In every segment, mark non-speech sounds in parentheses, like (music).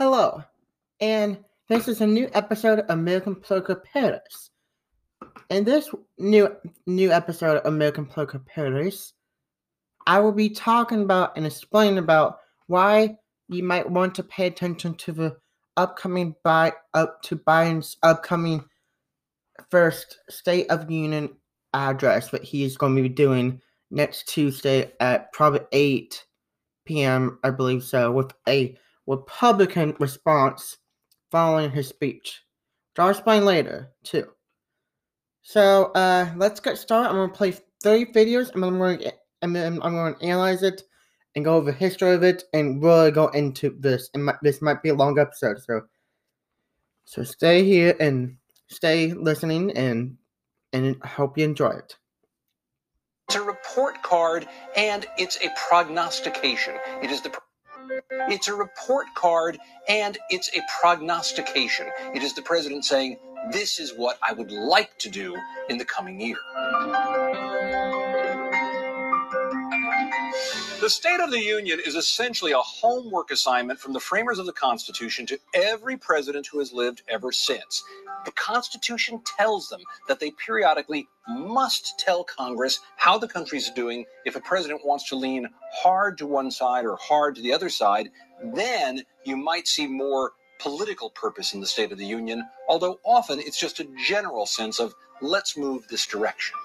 Hello, and this is a new episode of American Poker Paradise. In this new new episode of American Poker Paradise, I will be talking about and explaining about why you might want to pay attention to the upcoming by up to Biden's upcoming first State of Union address that he is going to be doing next Tuesday at probably 8 p.m. I believe so, with a Republican response following his speech. Which I'll explain later too. So uh, let's get started. I'm gonna play 30 videos and I'm gonna and then I'm gonna analyze it and go over the history of it and really go into this. And this might be a long episode, so so stay here and stay listening and and hope you enjoy it. It's a report card and it's a prognostication. It is the it's a report card and it's a prognostication. It is the president saying, This is what I would like to do in the coming year. The State of the Union is essentially a homework assignment from the framers of the Constitution to every president who has lived ever since. The Constitution tells them that they periodically must tell Congress how the country's doing. If a president wants to lean hard to one side or hard to the other side, then you might see more political purpose in the State of the Union, although often it's just a general sense of let's move this direction.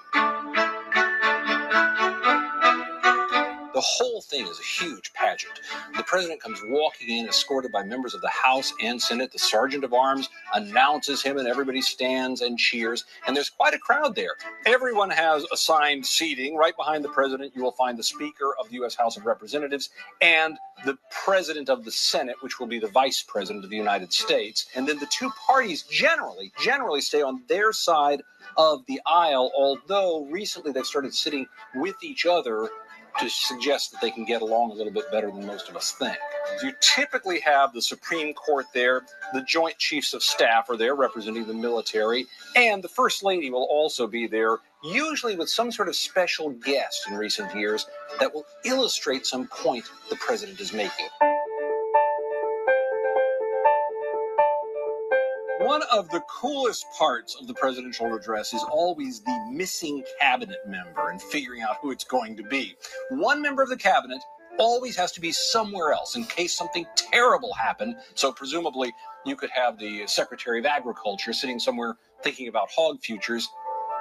The whole thing is a huge pageant. The president comes walking in, escorted by members of the House and Senate. The sergeant of arms announces him, and everybody stands and cheers. And there's quite a crowd there. Everyone has assigned seating. Right behind the president, you will find the Speaker of the U.S. House of Representatives and the President of the Senate, which will be the Vice President of the United States. And then the two parties generally, generally stay on their side of the aisle, although recently they've started sitting with each other to suggest that they can get along a little bit better than most of us think. You typically have the Supreme Court there, the Joint Chiefs of Staff are there representing the military, and the First Lady will also be there, usually with some sort of special guest in recent years that will illustrate some point the president is making. One of the coolest parts of the presidential address is always the missing cabinet member and figuring out who it's going to be. One member of the cabinet always has to be somewhere else in case something terrible happened. So, presumably, you could have the Secretary of Agriculture sitting somewhere thinking about hog futures,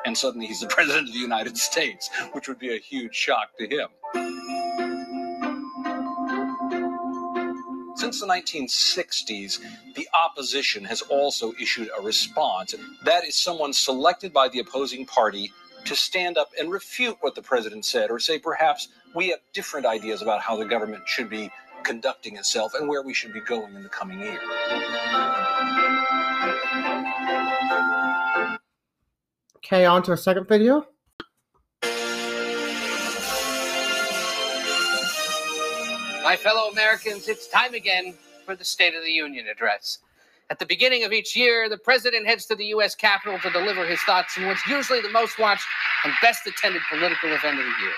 and suddenly he's the (laughs) President of the United States, which would be a huge shock to him. Since the 1960s, the opposition has also issued a response. That is someone selected by the opposing party to stand up and refute what the president said, or say perhaps we have different ideas about how the government should be conducting itself and where we should be going in the coming year. Okay, on to the second video. My fellow Americans, it's time again for the State of the Union address. At the beginning of each year, the president heads to the U.S. Capitol to deliver his thoughts in what's usually the most watched and best attended political event of the year.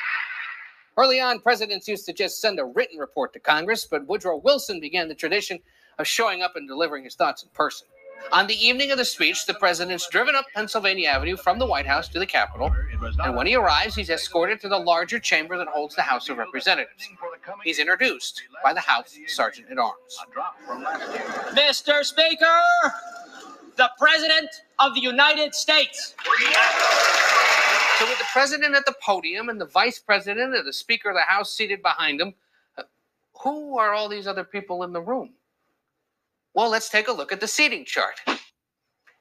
Early on, presidents used to just send a written report to Congress, but Woodrow Wilson began the tradition of showing up and delivering his thoughts in person. On the evening of the speech, the president's driven up Pennsylvania Avenue from the White House to the Capitol, and when he arrives, he's escorted to the larger chamber that holds the House of Representatives. He's introduced by the House Sergeant at Arms. Mr. Speaker, the President of the United States. So, with the president at the podium and the vice president and the Speaker of the House seated behind him, uh, who are all these other people in the room? Well, let's take a look at the seating chart.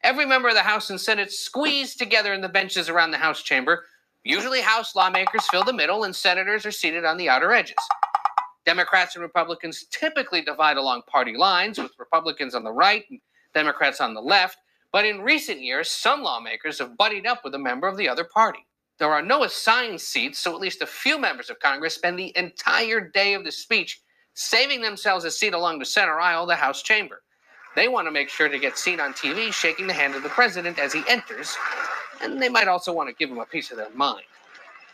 Every member of the House and Senate squeezed together in the benches around the House chamber. Usually, House lawmakers fill the middle, and senators are seated on the outer edges. Democrats and Republicans typically divide along party lines, with Republicans on the right and Democrats on the left. But in recent years, some lawmakers have buddied up with a member of the other party. There are no assigned seats, so at least a few members of Congress spend the entire day of the speech saving themselves a seat along the center aisle of the House chamber. They want to make sure to get seen on TV shaking the hand of the president as he enters, and they might also want to give him a piece of their mind.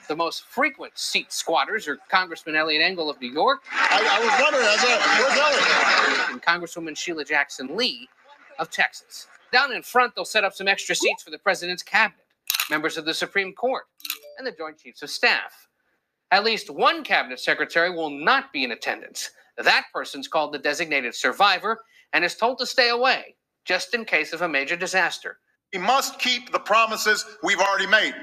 The most frequent seat squatters are Congressman Eliot Engel of New York. I, I was wondering, I was where's Eliot? And Congresswoman Sheila Jackson Lee of Texas. Down in front, they'll set up some extra seats for the president's cabinet, members of the Supreme Court, and the Joint Chiefs of Staff. At least one cabinet secretary will not be in attendance. That person's called the designated survivor and is told to stay away just in case of a major disaster. We must keep the promises we've already made.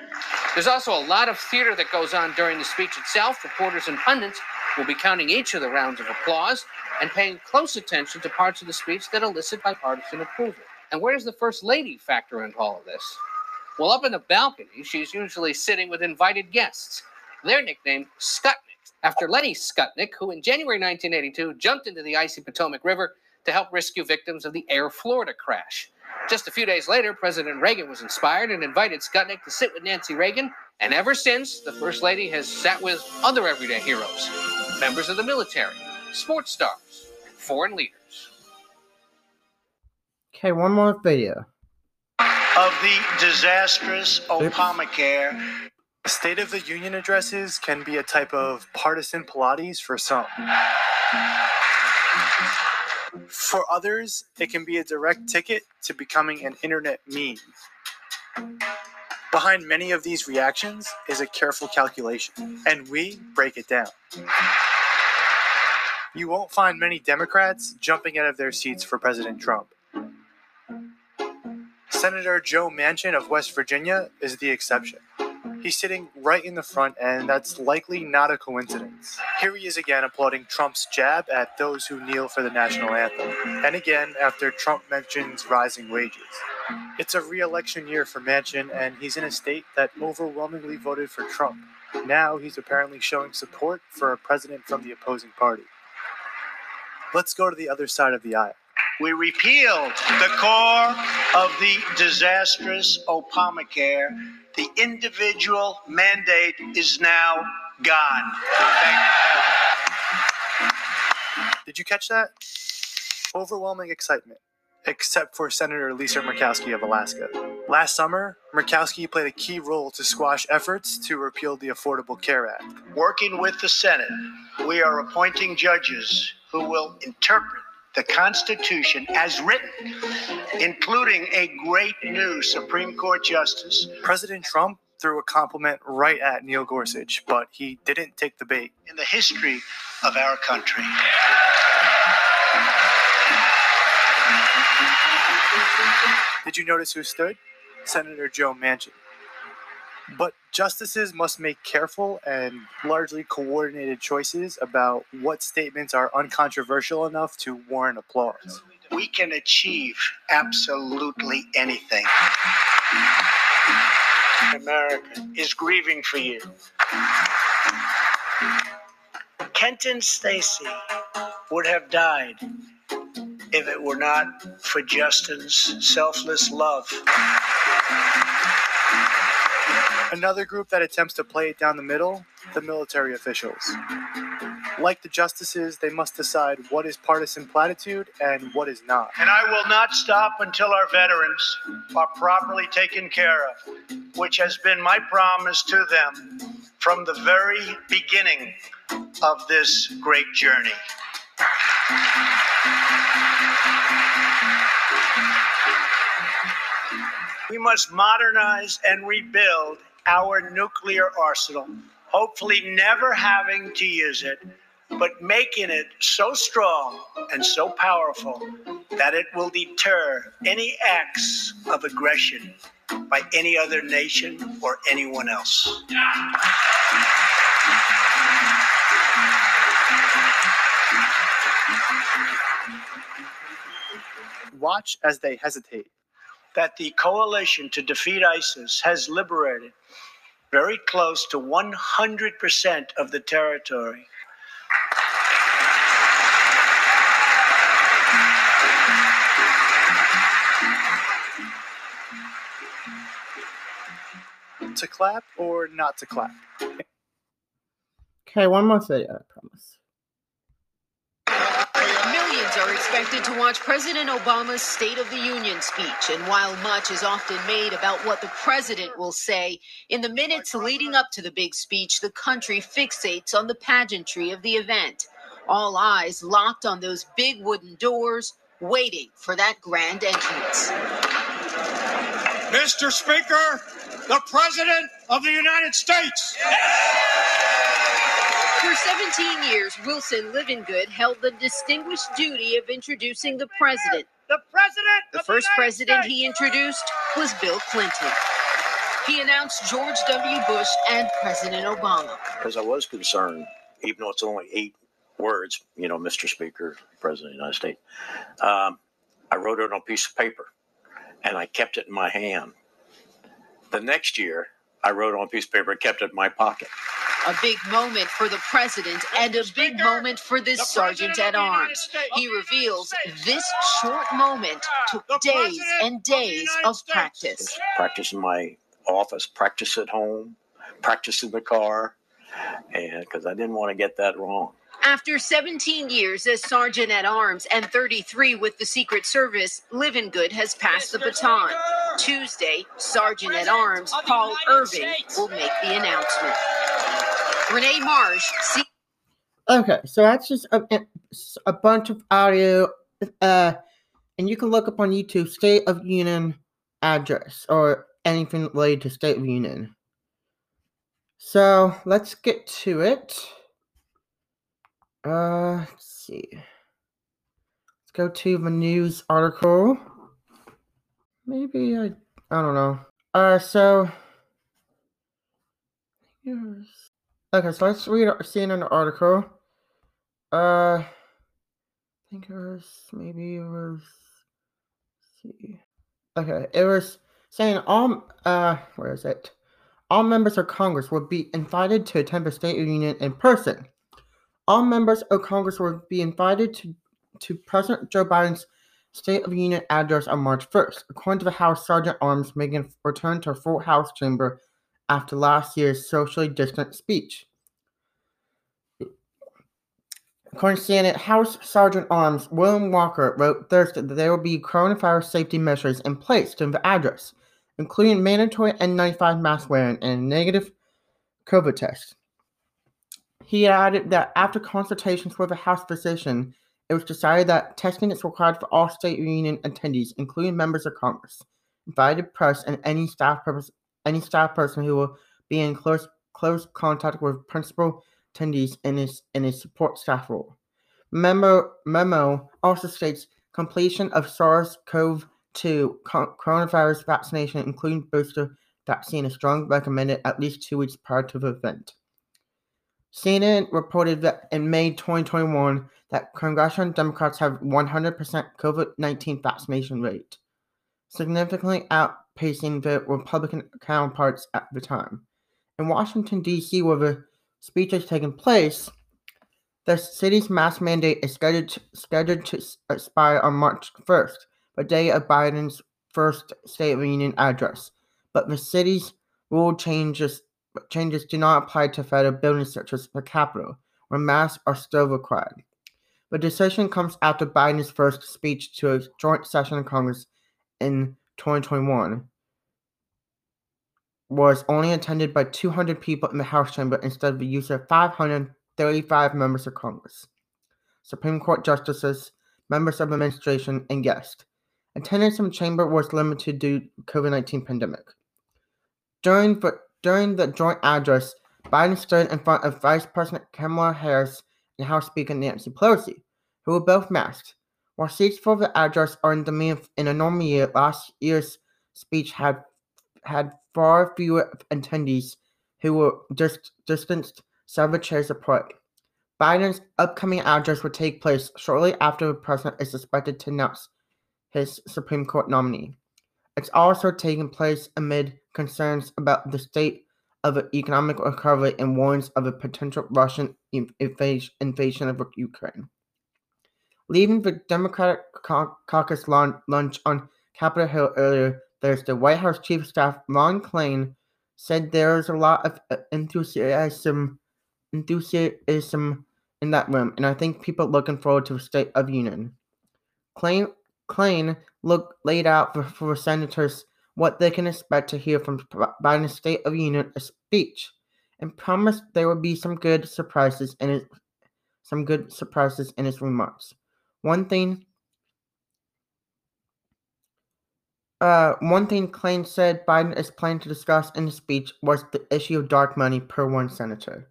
There's also a lot of theater that goes on during the speech itself. Reporters and pundits will be counting each of the rounds of applause and paying close attention to parts of the speech that elicit bipartisan approval. And where does the First Lady factor into all of this? Well, up in the balcony, she's usually sitting with invited guests. They're nicknamed Skutniks, after Lenny Skutnik, who in January 1982 jumped into the icy Potomac River to help rescue victims of the Air Florida crash. Just a few days later, President Reagan was inspired and invited Skutnik to sit with Nancy Reagan, and ever since, the First Lady has sat with other everyday heroes, members of the military, sports stars, and foreign leaders. Okay, one more video. Of the disastrous Obamacare. State of the Union addresses can be a type of partisan Pilates for some. For others, it can be a direct ticket to becoming an internet meme. Behind many of these reactions is a careful calculation, and we break it down. You won't find many Democrats jumping out of their seats for President Trump. Senator Joe Manchin of West Virginia is the exception. He's sitting right in the front, and that's likely not a coincidence. Here he is again applauding Trump's jab at those who kneel for the national anthem, and again after Trump mentions rising wages. It's a re election year for Manchin, and he's in a state that overwhelmingly voted for Trump. Now he's apparently showing support for a president from the opposing party. Let's go to the other side of the aisle. We repealed the core of the disastrous Obamacare. The individual mandate is now gone. Did you catch that? Overwhelming excitement, except for Senator Lisa Murkowski of Alaska. Last summer, Murkowski played a key role to squash efforts to repeal the Affordable Care Act. Working with the Senate, we are appointing judges who will interpret the Constitution as written, including a great new Supreme Court justice. President Trump threw a compliment right at Neil Gorsuch, but he didn't take the bait. In the history of our country. Did you notice who stood? Senator Joe Manchin. But justices must make careful and largely coordinated choices about what statements are uncontroversial enough to warrant applause. We can achieve absolutely anything. America is grieving for you. Kenton Stacy would have died if it were not for Justin's selfless love. Another group that attempts to play it down the middle the military officials. Like the justices, they must decide what is partisan platitude and what is not. And I will not stop until our veterans are properly taken care of, which has been my promise to them from the very beginning of this great journey. We must modernize and rebuild our nuclear arsenal, hopefully never having to use it, but making it so strong and so powerful that it will deter any acts of aggression by any other nation or anyone else. Watch as they hesitate. That the coalition to defeat ISIS has liberated very close to 100% of the territory. To clap or not to clap? Okay, one more video, I promise. Millions are expected to watch President Obama's State of the Union speech. And while much is often made about what the president will say, in the minutes leading up to the big speech, the country fixates on the pageantry of the event. All eyes locked on those big wooden doors, waiting for that grand entrance. Mr. Speaker, the President of the United States. For 17 years, Wilson Livingood held the distinguished duty of introducing the president. The President. The first president he introduced was Bill Clinton. He announced George W. Bush and President Obama. Because I was concerned, even though it's only eight words, you know, Mr. Speaker, President of the United States, um, I wrote it on a piece of paper and I kept it in my hand. The next year, I wrote it on a piece of paper and kept it in my pocket. A big moment for the president and a big moment for this sergeant at arms. He reveals this short moment took days and days of practice. Practice in my office, practice at home, practice in the car, and because I didn't want to get that wrong. After 17 years as Sergeant at Arms and 33 with the Secret Service, Livingood has passed the baton. Tuesday, Sergeant at Arms Paul Irving will make the announcement. Rene Marsh, C- Okay, so that's just a, a bunch of audio, uh, and you can look up on YouTube State of Union address or anything related to State of Union. So let's get to it. Uh, let's see. Let's go to the news article. Maybe I, I don't know. Uh, so. Yes. Okay, so let's read CNN article. Uh, I think it was maybe it was. see. Okay, it was saying all uh, where is it? All members of Congress will be invited to attend the State of the Union in person. All members of Congress will be invited to, to President Joe Biden's State of the Union address on March 1st, according to the House Sergeant Arms making a return to full House chamber after last year's socially distant speech. According to CNN, House Sergeant Arms William Walker wrote Thursday that there will be coronavirus safety measures in place to the address, including mandatory N95 mask wearing and negative COVID test. He added that after consultations with a House physician, it was decided that testing is required for all State Union attendees, including members of Congress, invited press, and any staff purpose, any staff person who will be in close close contact with principal attendees in his in his support staff role. Memo memo also states completion of SARS-CoV-2 coronavirus vaccination, including booster vaccine, is strongly recommended at least two weeks prior to the event. CNN reported that in May 2021 that congressional Democrats have 100% COVID-19 vaccination rate, significantly outpacing their Republican counterparts at the time. In Washington, D.C., where the speech has taken place, the city's mask mandate is scheduled to, scheduled to expire on March 1st, the day of Biden's first State of the Union address. But the city's rule changes changes do not apply to federal buildings such as the Capitol, where masks are still required. The decision comes after Biden's first speech to a joint session of Congress in 2021 was only attended by 200 people in the House chamber instead of the usual 535 members of Congress, Supreme Court justices, members of administration, and guests. Attendance in the chamber was limited due to COVID-19 pandemic. During the during the joint address, Biden stood in front of Vice President Kamala Harris and House Speaker Nancy Pelosi, who were both masked. While seats for the address are in demand in a normal year, last year's speech had had far fewer attendees who were just distanced several chairs apart. Biden's upcoming address will take place shortly after the president is expected to announce his Supreme Court nominee. It's also taking place amid concerns about the state of the economic recovery and warns of a potential Russian invasion of Ukraine. Leaving the Democratic caucus lunch on Capitol Hill earlier Thursday, White House Chief of Staff Ron Klain said there is a lot of uh, enthusiasm, enthusiasm in that room, and I think people are looking forward to the State of Union. Klain, Klain look, laid out for, for senators what they can expect to hear from Biden's State of Union speech and promised there would be some good surprises in his some good surprises in his remarks. One thing uh, one thing Klain said Biden is planning to discuss in his speech was the issue of dark money per one senator.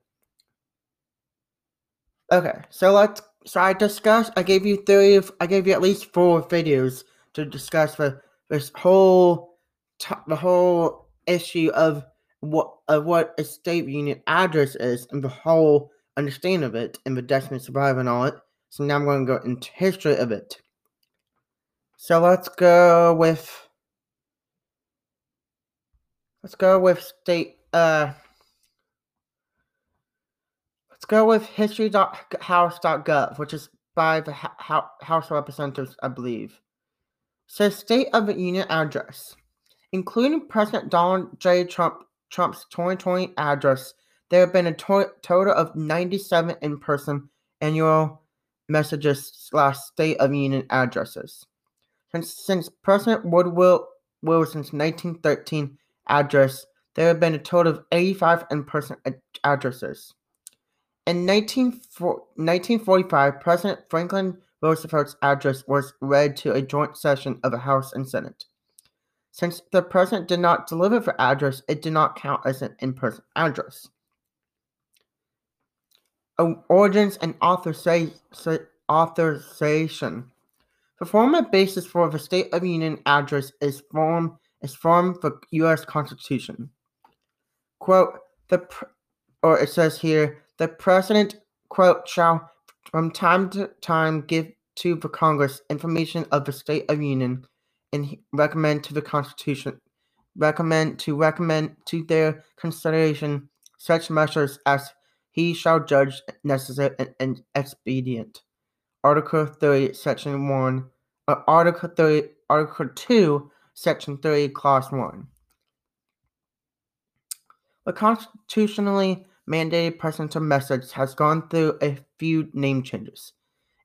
Okay, so let's. So I discussed. I gave you three. Of, I gave you at least four videos to discuss the this whole the whole issue of what of what a state union address is and the whole understanding of it and the destiny survival and all it. So now I'm going to go into history of it. So let's go with let's go with state uh let's go with history.house.gov, which is by the House of Representatives, I believe. So State of the Union address, including President Donald J. Trump Trump's 2020 address. There have been a to- total of 97 in-person annual messages slash State of Union addresses. Since, since President Woodrow Wilson's 1913 address, there have been a total of 85 in-person ad- addresses. In 1945, President Franklin Roosevelt's address was read to a joint session of the House and Senate. Since the president did not deliver the address, it did not count as an in-person address. Origins and authorization. The formal basis for the State of Union address is form is from the U.S. Constitution. Quote the or it says here the president quote shall from time to time give to the Congress information of the State of Union and recommend to the Constitution recommend to recommend to their consideration such measures as he shall judge necessary and, and expedient. Article 30, Section 1, uh, Article 30, Article 2, Section 3, Clause 1. The constitutionally mandated presidential message has gone through a few name changes.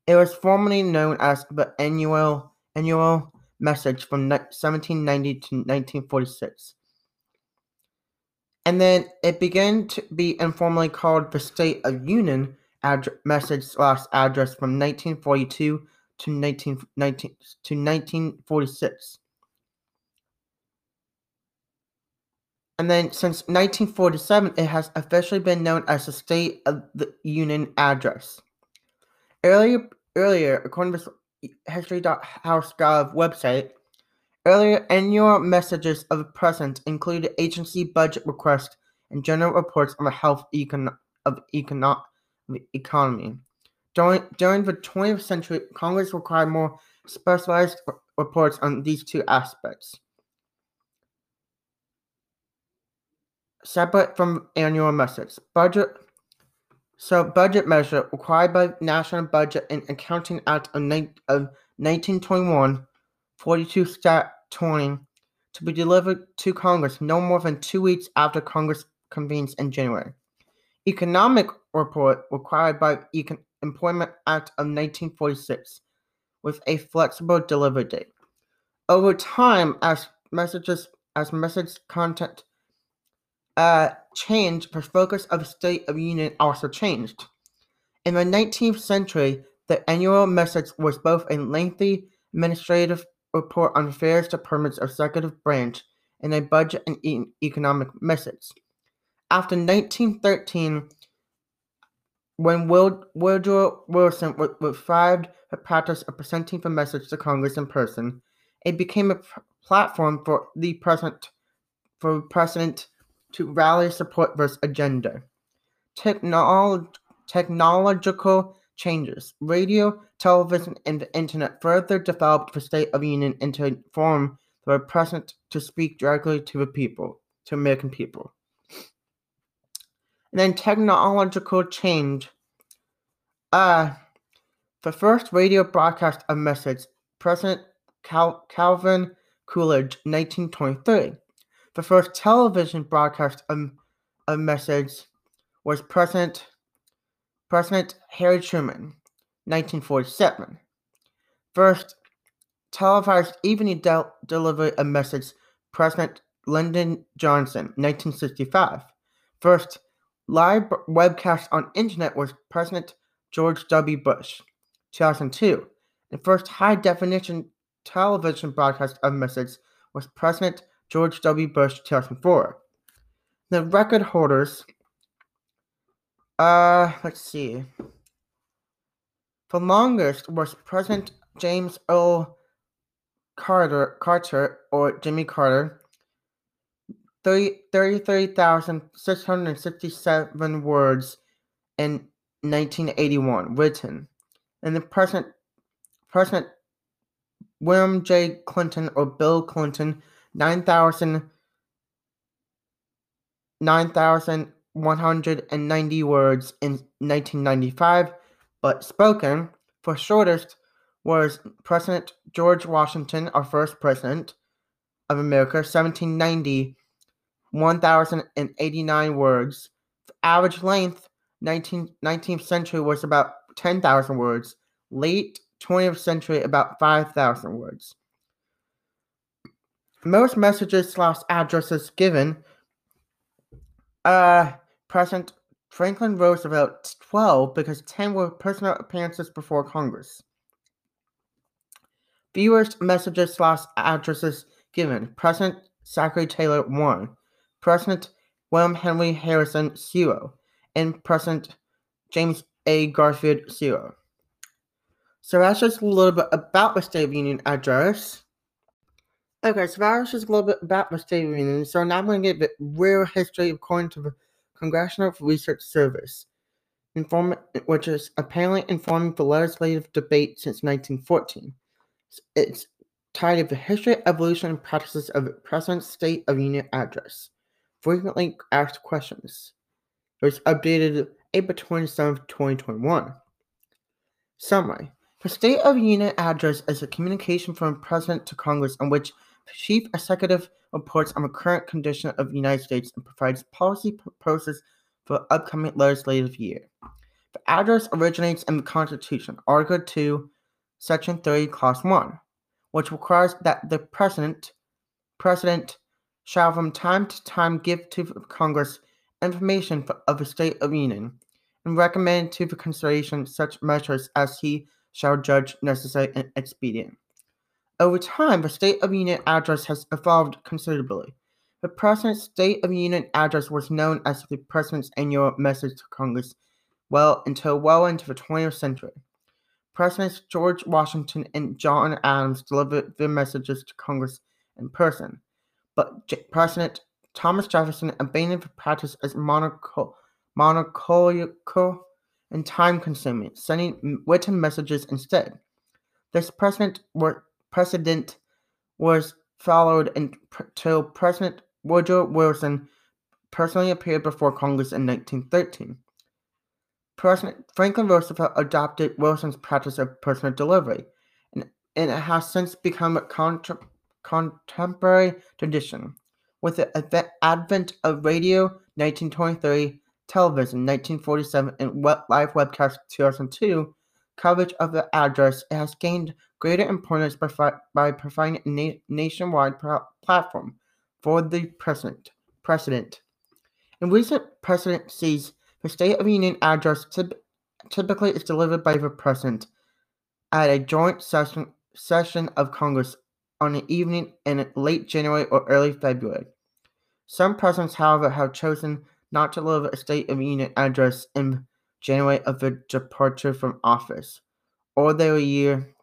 It was formerly known as the annual annual message from 1790 to 1946. And then it began to be informally called the State of Union ad- message slash address from 1942 to 19, 19, to 1946. And then since 1947, it has officially been known as the State of the Union address. Earlier, earlier, according to history.house.gov website, earlier annual messages of the president included agency budget requests and general reports on the health econ- of econo- economy. During, during the 20th century, Congress required more specialized reports on these two aspects. Separate from annual message, budget so, budget measure required by National Budget and Accounting Act of, ni- of 1921, 42 Stat 20, to be delivered to Congress no more than two weeks after Congress convenes in January. Economic report required by Econ- Employment Act of 1946, with a flexible delivery date. Over time, as messages as message content uh, change, the focus of the State of Union also changed. In the 19th century, the annual message was both a lengthy administrative report on affairs department's of executive branch and a budget and e- economic message. After 1913, when Woodrow Wilson revived the practice of presenting the message to Congress in person, it became a pr- platform for the president for president to rally support this agenda. Technolo- technological changes. Radio, television, and the internet further developed the State of the Union into a forum for the president to speak directly to the people, to American people. And then technological change. Uh, the first radio broadcast of message, President Cal- Calvin Coolidge, 1923. The first television broadcast of, of message was President President Harry Truman, 1947. First televised evening del- delivery of message, President Lyndon Johnson, 1965. First live webcast on internet was President George W. Bush, 2002. The first high definition television broadcast of message was President George W. Bush, 2004. The record holders, uh, let's see. The longest was President James O. Carter, Carter or Jimmy Carter, 33,667 words in 1981 written. And the President, President William J. Clinton or Bill Clinton, 9,000 9,190 words in 1995, but spoken for shortest was President George Washington, our first president of America, 1790, 1,089 words. The average length, 19, 19th century, was about 10,000 words. Late 20th century, about 5,000 words. Most messages slash addresses given uh, President Franklin Roosevelt 12 because 10 were personal appearances before Congress. Viewers messages slash addresses given. President Zachary Taylor 1. President William Henry Harrison 0. And President James A. Garfield 0. So that's just a little bit about the State of Union address. Okay, so that was just a little bit about the State of Union. So now I'm going to give the real history according to the Congressional Research Service, inform- which is apparently informing the legislative debate since 1914. It's titled The History, Evolution, and Practices of the President's State of Union Address. Frequently asked questions. It was updated April 27, 2021. Summary The State of Union Address is a communication from the President to Congress in which chief executive reports on the current condition of the United States and provides policy proposals for upcoming legislative year. The address originates in the Constitution, Article 2, Section 3, Clause 1, which requires that the President, President shall from time to time give to Congress information of the State of the Union and recommend to the consideration such measures as he shall judge necessary and expedient. Over time, the State of the Union address has evolved considerably. The President's State of the Union address was known as the President's annual message to Congress well until well into the 20th century. Presidents George Washington and John Adams delivered their messages to Congress in person, but J- President Thomas Jefferson abandoned the practice as monocholical and time consuming, sending written messages instead. This president were precedent was followed until President Woodrow Wilson personally appeared before Congress in 1913. President Franklin Roosevelt adopted Wilson's practice of personal delivery, and, and it has since become a contem- contemporary tradition. With the advent of radio 1923, television 1947, and live webcast 2002, coverage of the address has gained greater importance by, by providing a na- nationwide platform for the president. President. In recent presidencies, the State of the Union address typ- typically is delivered by the president at a joint session session of Congress on an evening in late January or early February. Some presidents, however, have chosen not to deliver a State of the Union address in January of their departure from office, or their year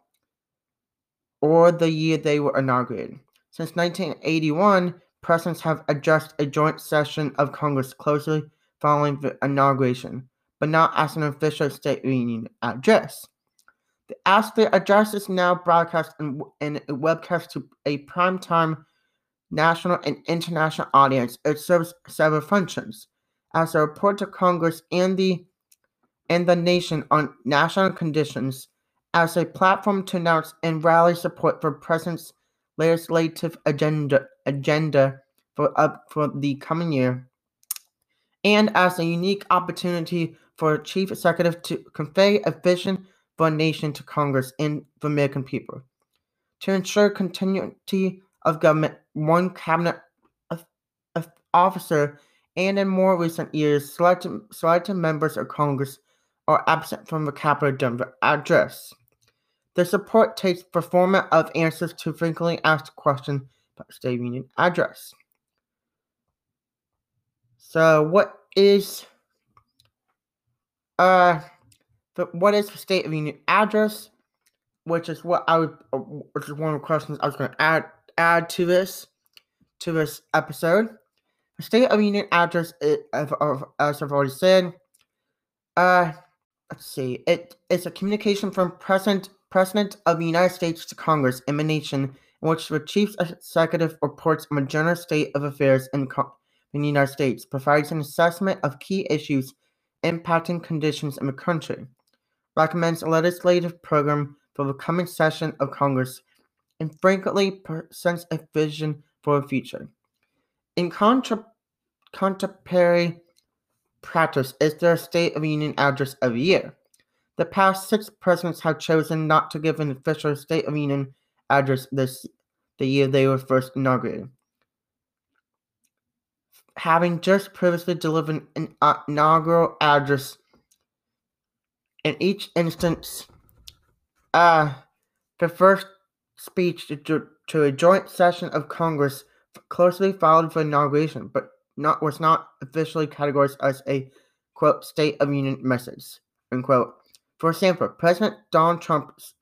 or the year they were inaugurated. Since 1981, presidents have addressed a joint session of Congress closely following the inauguration, but not as an official State Union address. The Ask the Address is now broadcast and webcast to a primetime national and international audience. It serves several functions as a report to Congress and the and the nation on national conditions as a platform to announce and rally support for President's legislative agenda agenda for for the coming year, and as a unique opportunity for chief executive to convey a vision for a nation to Congress and the American people. To ensure continuity of government, one cabinet officer and in more recent years, selected, selected members of Congress are absent from the Capitol Denver address. The support takes the format of answers to frequently asked questions about State Union address. So, what is uh, the, what is the State of Union address? Which is what I would, uh, which is one of the questions I was going to add add to this to this episode. The State of Union address, it, as I've already said, uh, let's see, it is a communication from President President of the United States to Congress emanation in which the chief executive reports on the general state of affairs in, in the United States, provides an assessment of key issues impacting conditions in the country, recommends a legislative program for the coming session of Congress, and frequently presents a vision for the future. In contra- contemporary practice, is there a State of Union address every year? The past six presidents have chosen not to give an official State of Union address this the year they were first inaugurated. Having just previously delivered an inaugural address in each instance, uh, the first speech to, to a joint session of Congress closely followed the inauguration, but not was not officially categorized as a quote State of Union message unquote. For example, President Donald Trump's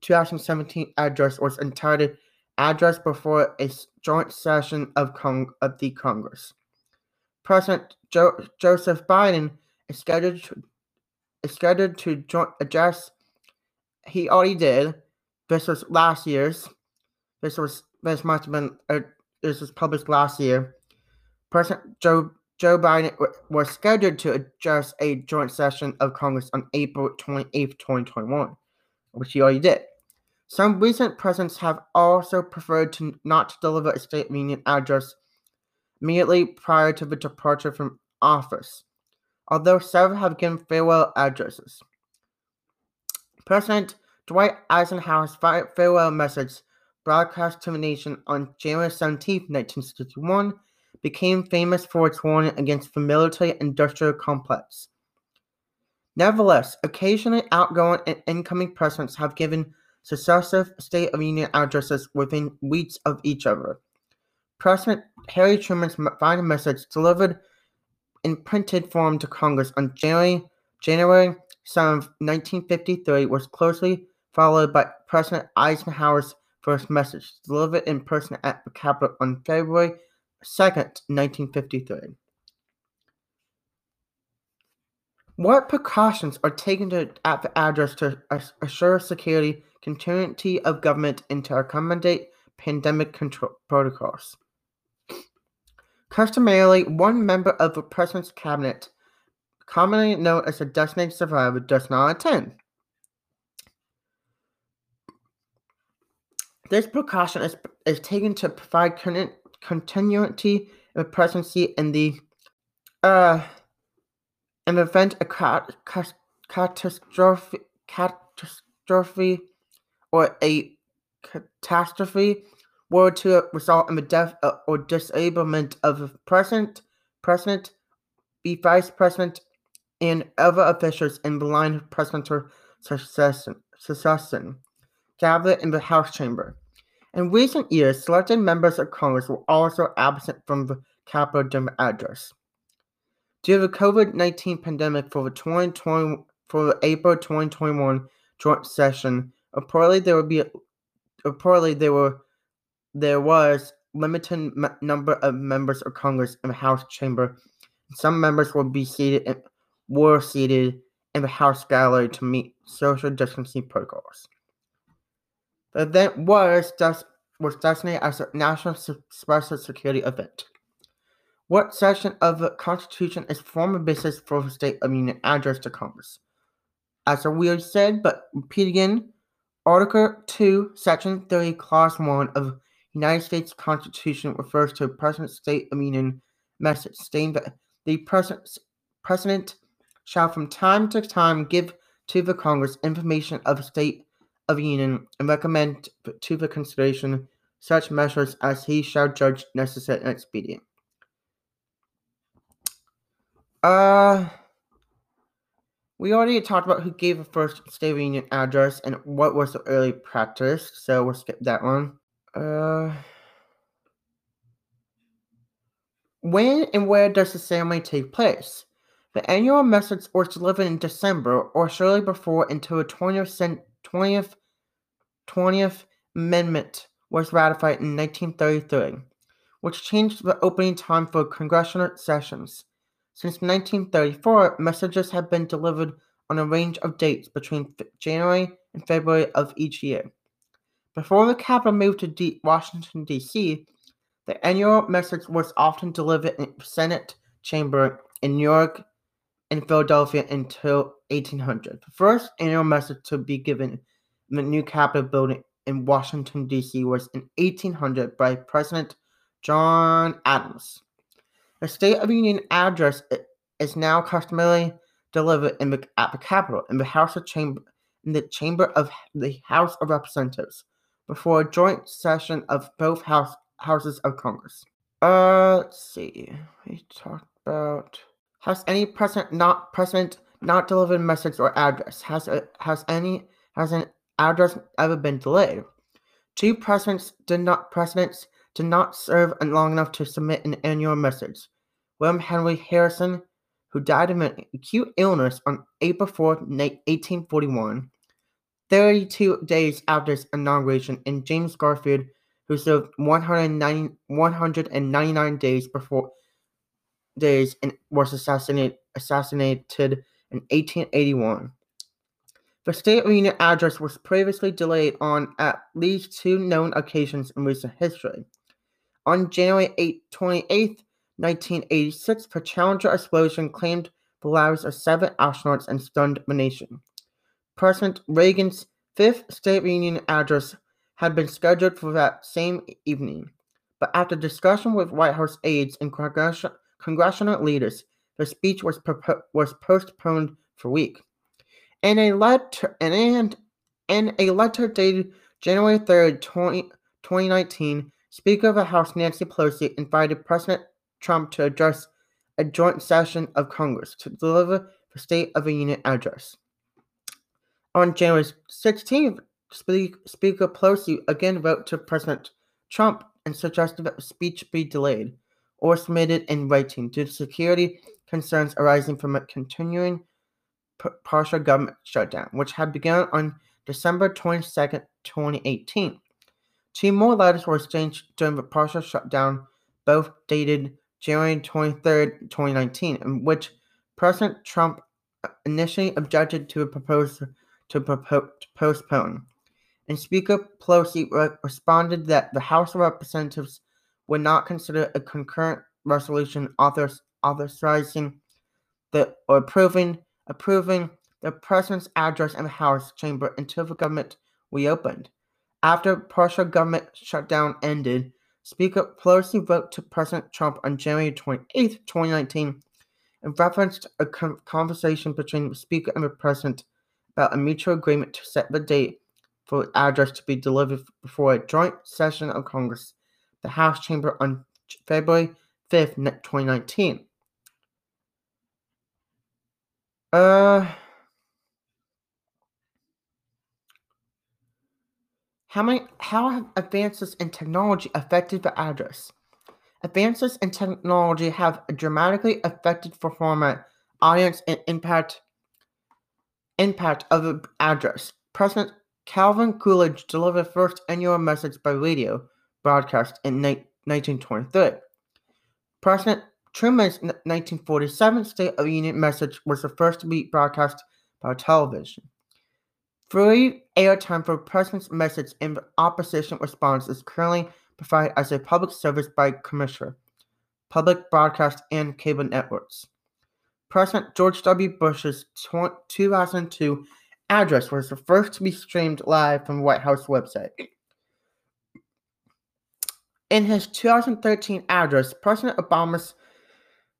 2017 address was entitled Address Before a Joint Session of, Cong- of the Congress. President jo- Joseph Biden is scheduled to, is scheduled to join, address. He already did. This was last year's. This was this must have been uh, this was published last year. President Joe Joe Biden was scheduled to address a joint session of Congress on April 28, 2021, which he already did. Some recent presidents have also preferred to not to deliver a State of Union address immediately prior to the departure from office, although several have given farewell addresses. President Dwight Eisenhower's farewell message, broadcast to the nation on January 17, 1961, became famous for its warning against the military industrial complex. Nevertheless, occasionally outgoing and incoming presidents have given successive State of Union addresses within weeks of each other. President Harry Truman's final message, delivered in printed form to Congress on January, January 7, 1953, was closely followed by President Eisenhower's first message, delivered in person at the Capitol on February 2nd, 1953. What precautions are taken to, at the address to assure security, continuity of government, and to accommodate pandemic control protocols? Customarily, one member of the president's cabinet, commonly known as a designated survivor, does not attend. This precaution is, is taken to provide continuity of presidency in the uh, in the event a cat, catastrophe, catastrophe or a catastrophe were to result in the death or disablement of the president, president, the vice president, and other officials in the line of presidential succession, succession gathered in the House chamber. In recent years, selected members of Congress were also absent from the Capitol Dinner address. Due to the COVID 19 pandemic for the 2020 for the April 2021 joint session, reportedly there would be reportedly there were there was limited m- number of members of Congress in the House chamber. Some members will be seated in, were seated in the House gallery to meet social distancing protocols. The event was just was designated as a national special security event. What section of the Constitution is former basis for the State of Union address to Congress? As we have said, but repeat again, Article 2, Section 30, Clause 1 of United States Constitution refers to President's State of Union message, stating that the President, President shall from time to time give to the Congress information of State of Union and recommend to the consideration such measures as he shall judge necessary and expedient. Uh, We already talked about who gave the first State of Union address and what was the early practice, so we'll skip that one. Uh, when and where does the ceremony take place? The annual message was delivered in December or shortly before until the 20th, 20th, 20th Amendment was ratified in 1933, which changed the opening time for congressional sessions. Since 1934, messages have been delivered on a range of dates between January and February of each year. Before the capital moved to D- Washington, D.C., the annual message was often delivered in the Senate chamber in New York and Philadelphia until 1800. The first annual message to be given in the new Capitol building in Washington, D.C. was in 1800 by President John Adams. The State of the Union address is now customarily delivered in the, at the Capitol in the House of Chamber in the Chamber of the House of Representatives before a joint session of both house, houses of Congress. Uh, let's see. We talked about has any president not president not delivered message or address? Has a, has any has an address ever been delayed? Two presidents did not presidents did not serve long enough to submit an annual message. William Henry Harrison, who died of an acute illness on April 4, 1841, 32 days after his inauguration, and James Garfield, who served 190, 199 days before days and was assassinated, assassinated in 1881. The State Union address was previously delayed on at least two known occasions in recent history. On January 8, 28, 1986, the Challenger explosion claimed the lives of seven astronauts and stunned the nation. President Reagan's fifth State of Union address had been scheduled for that same evening, but after discussion with White House aides and congressional leaders, the speech was, was postponed for a week. In a letter, and in a letter dated January 3, 20, 2019, Speaker of the House Nancy Pelosi invited President Trump to address a joint session of Congress to deliver the State of the Union address. On January 16th, Speaker Pelosi again wrote to President Trump and suggested that the speech be delayed or submitted in writing due to security concerns arising from a continuing partial government shutdown, which had begun on December 22, 2018. Two more letters were exchanged during the partial shutdown, both dated January 23, 2019, in which President Trump uh, initially objected to a proposal to, to postpone. And Speaker Pelosi re- responded that the House of Representatives would not consider a concurrent resolution author- authorizing the or approving approving the president's address in the House chamber until the government reopened. After partial government shutdown ended, Speaker Pelosi wrote to President Trump on January 28, 2019, and referenced a conversation between the Speaker and the President about a mutual agreement to set the date for the address to be delivered before a joint session of Congress, the House chamber, on February 5th, 2019. Uh. How many how have advances in technology affected the address? Advances in technology have dramatically affected the format, audience, and impact impact of the address. President Calvin Coolidge delivered the first annual message by radio broadcast in 1923. President Truman's 1947 State of the Union message was the first to be broadcast by television. Free airtime for President's message in opposition response is currently provided as a public service by Commissioner, Public Broadcast and Cable Networks. President George W. Bush's 2002 address was the first to be streamed live from the White House website. In his 2013 address, President Obama's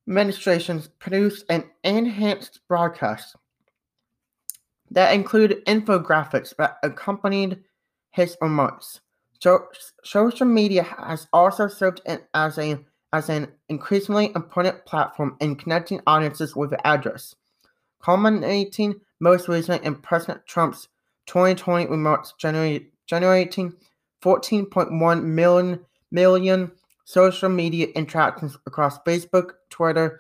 administration produced an enhanced broadcast that included infographics that accompanied his remarks. So, social media has also served as a as an increasingly important platform in connecting audiences with the address, culminating most recently in President Trump's 2020 remarks generating, generating 14.1 million, million social media interactions across Facebook, Twitter,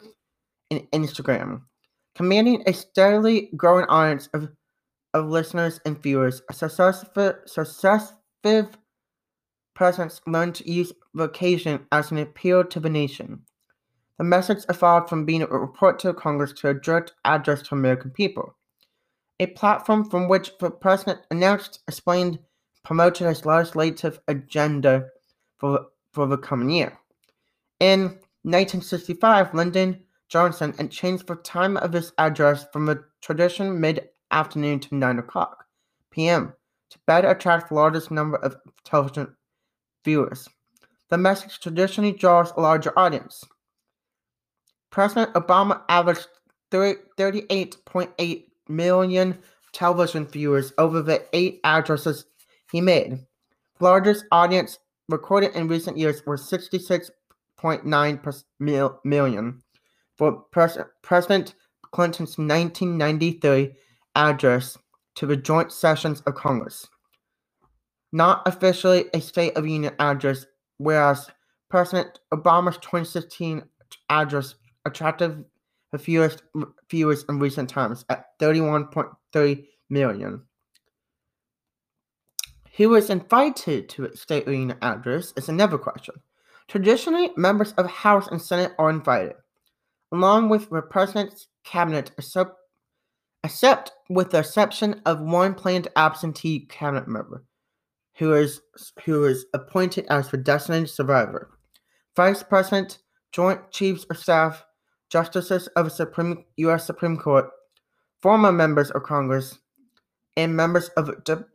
and Instagram, commanding a steadily growing audience of, of listeners and viewers. A successive, successive presidents learned to use vocation as an appeal to the nation. The message evolved from being a report to Congress to a direct address to American people. A platform from which the president announced, explained, promoted his legislative agenda for, for the coming year. In 1965, Lyndon Johnson and changed the time of his address from the traditional mid afternoon to 9 o'clock p.m. to better attract the largest number of television viewers. The message traditionally draws a larger audience. President Obama averaged 38.8 million television viewers over the eight addresses he made. Largest audience recorded in recent years were 66.9 million for Pres- President Clinton's 1993 address to the joint sessions of Congress. Not officially a State of Union address, whereas President Obama's 2016 address attracted the fewest viewers in recent times at 31.3 million. Who was invited to the State Union address is another question. Traditionally, members of House and Senate are invited along with the president's cabinet, except with the exception of one planned absentee cabinet member, who is who is appointed as the designated survivor. Vice President, Joint Chiefs of Staff, Justices of the Supreme U.S. Supreme Court, former members of Congress, and members of dip,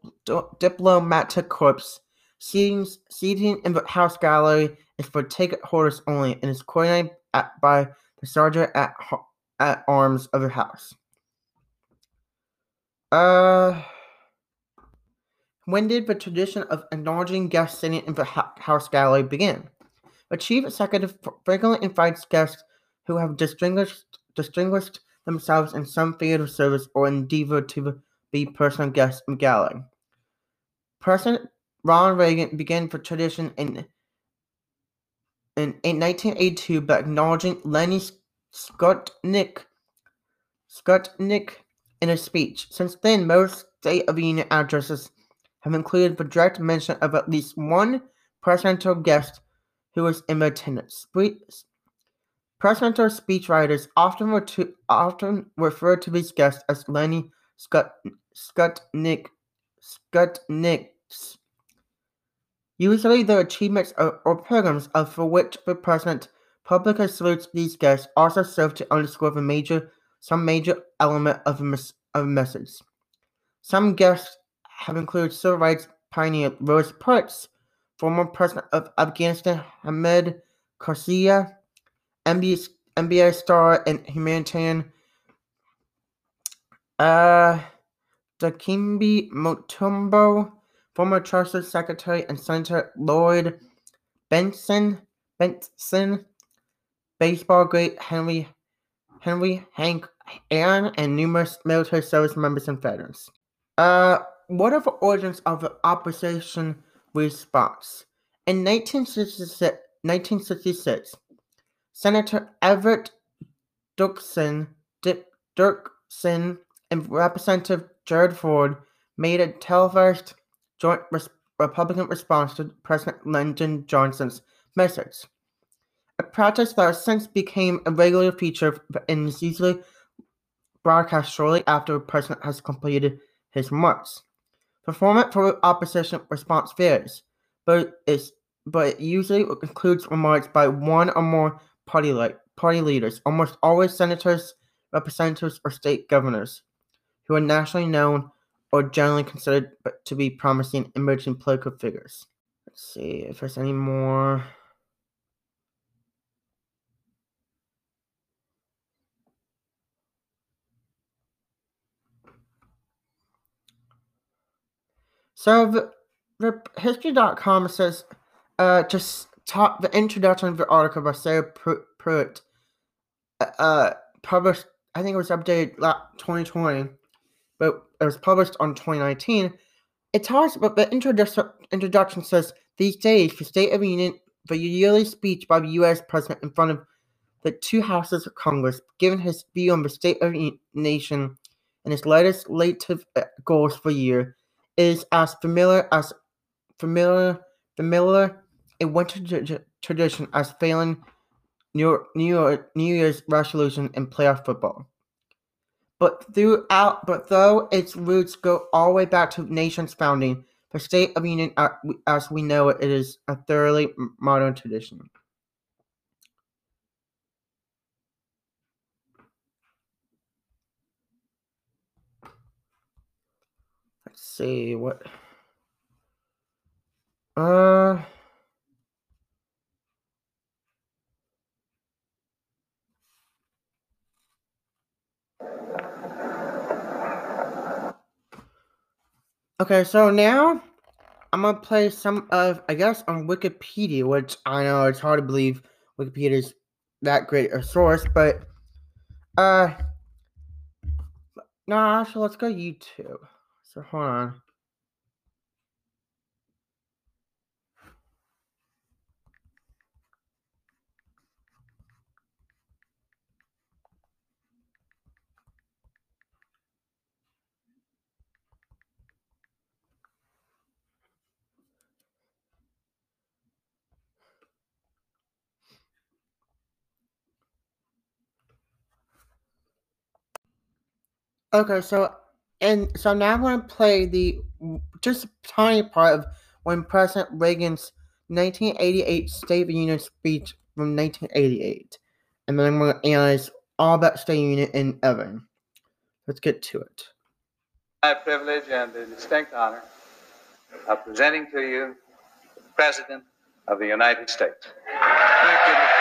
diplomatic corps. Seating, seating in the House gallery is for ticket holders only and is coordinated at, by the sergeant at, at arms of the house. Uh, when did the tradition of acknowledging guests sitting in the house gallery begin? The chief executive frequently invites guests who have distinguished distinguished themselves in some field of service or endeavor to be personal in the. President Ronald Reagan began the tradition in in, in 1982 by acknowledging Lenny Skutnik, Skutnik in a speech. Since then, most State of the Union addresses have included the direct mention of at least one presidential guest who was in attendance. Presidential speechwriters often, to, often refer to these guests as Lenny Skut, Skutnik, Skutniks Usually the achievements or, or programs for which the president publicly salutes these guests also serve to underscore the major some major element of a, mes- of a message. Some guests have included civil rights pioneer Rosa Parks, former president of Afghanistan Hamid Karzai, NBA, NBA star and humanitarian uh, Dikembe Mutombo, former Treasury Secretary and Senator Lloyd Bentsen, Bentsen, baseball great Henry Henry Hank Aaron, and numerous military service members and veterans. Uh, what are the origins of the opposition response? In 1966, 1966 Senator Everett Dirksen, Dirksen and Representative Gerald Ford made a televised joint res- Republican response to President Lyndon Johnson's message. A practice that has since became a regular feature and is usually broadcast shortly after the president has completed his remarks. Format for opposition response varies, but but it usually includes remarks by one or more party party leaders, almost always senators, representatives, or state governors, who are nationally known or generally considered to be promising emerging political figures. Let's see if there's any more. So the, the history.com says uh, just talk the introduction of the article by Sarah Pruitt uh, uh, published I think it was updated 2020, but it was published on 2019. It talks about the introduction. Introduction says these days, the State of the Union, the yearly speech by the U.S. President in front of the two houses of Congress, giving his view on the state of the nation and his legislative uh, goals for the year, is as familiar as familiar familiar a winter tradition as failing New, New, York, New Year's resolution in playoff football. But throughout, but though its roots go all the way back to nation's founding, the State of Union, uh, as we know it, it is a thoroughly modern tradition. Let's see what. Uh. Okay, so now I'm gonna play some of, I guess, on Wikipedia, which I know it's hard to believe Wikipedia is that great a source, but uh, no, actually, let's go YouTube. So hold on. Okay, so and so now I'm going to play the just a tiny part of when President Reagan's 1988 State of the Union speech from 1988, and then I'm going to analyze all about State of the Union in Evan. Let's get to it. My privilege and the distinct honor of presenting to you the President of the United States. Thank you,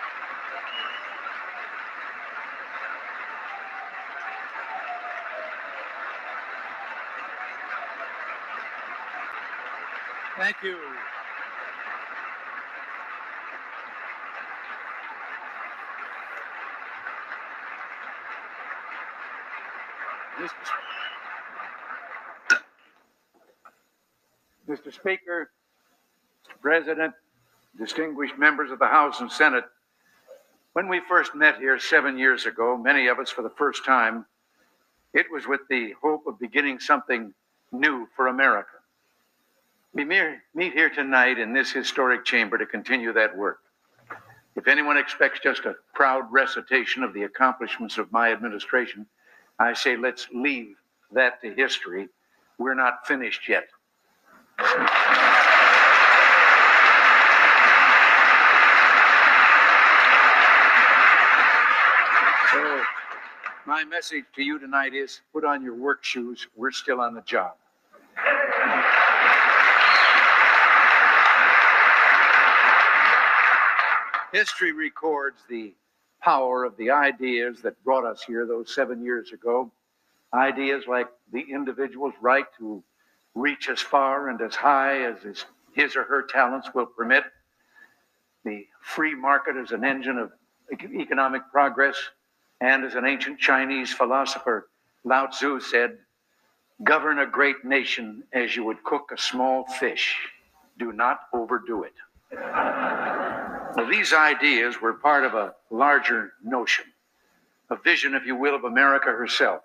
Thank you. Mr. Speaker, President, distinguished members of the House and Senate, when we first met here seven years ago, many of us for the first time, it was with the hope of beginning something new for America. We meet here tonight in this historic chamber to continue that work. If anyone expects just a proud recitation of the accomplishments of my administration, I say let's leave that to history. We're not finished yet. So, my message to you tonight is put on your work shoes. We're still on the job. History records the power of the ideas that brought us here those seven years ago. Ideas like the individual's right to reach as far and as high as his, his or her talents will permit, the free market as an engine of economic progress, and as an ancient Chinese philosopher, Lao Tzu said, govern a great nation as you would cook a small fish. Do not overdo it. (laughs) Well, these ideas were part of a larger notion, a vision, if you will, of America herself.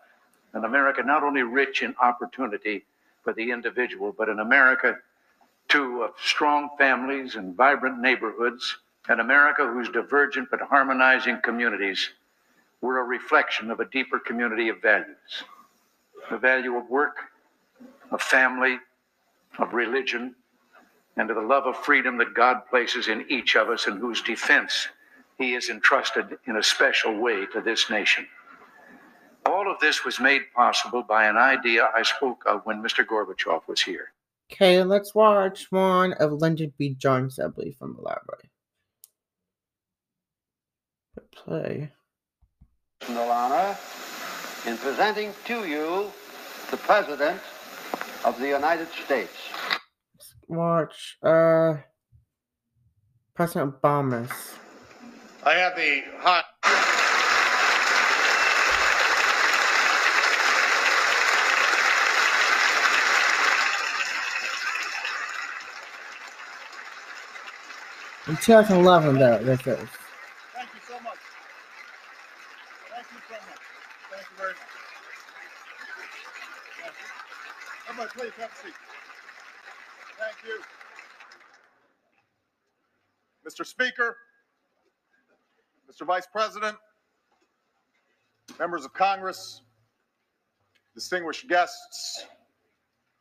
An America not only rich in opportunity for the individual, but an America, too, of strong families and vibrant neighborhoods, an America whose divergent but harmonizing communities were a reflection of a deeper community of values the value of work, of family, of religion, and to the love of freedom that God places in each of us and whose defense he has entrusted in a special way to this nation. All of this was made possible by an idea I spoke of when Mr. Gorbachev was here. Okay, let's watch one of Lyndon B. Jones, I believe, from the library. Play. Personal honor in presenting to you the President of the United States. Watch uh President Obama's. I have the hot. In 2011, though, this is. Thank you so much. Thank you so much. Thank you very much. Thank you. Everybody, please have a seat. Thank you. Mr. Speaker, Mr. Vice President, members of Congress, distinguished guests,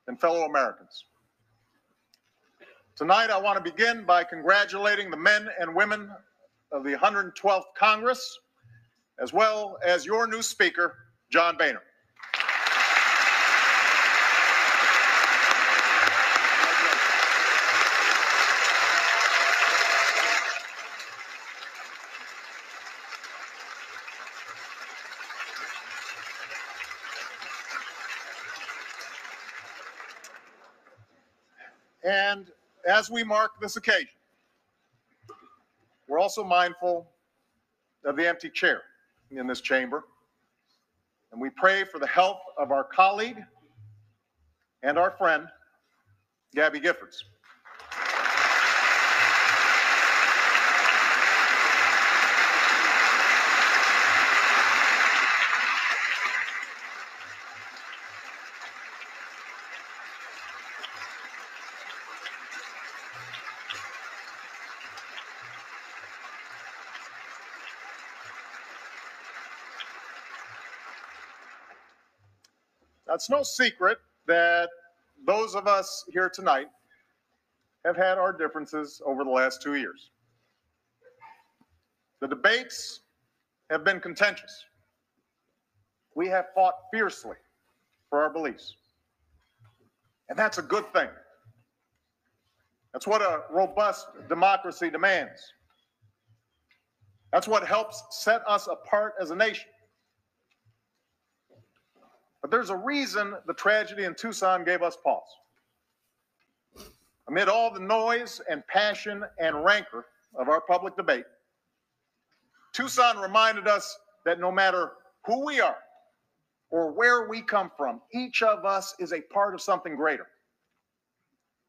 and fellow Americans. Tonight, I want to begin by congratulating the men and women of the 112th Congress, as well as your new Speaker, John Boehner. And as we mark this occasion, we're also mindful of the empty chair in this chamber. And we pray for the health of our colleague and our friend, Gabby Giffords. It's no secret that those of us here tonight have had our differences over the last two years. The debates have been contentious. We have fought fiercely for our beliefs. And that's a good thing. That's what a robust democracy demands. That's what helps set us apart as a nation. But there's a reason the tragedy in Tucson gave us pause. Amid all the noise and passion and rancor of our public debate, Tucson reminded us that no matter who we are or where we come from, each of us is a part of something greater,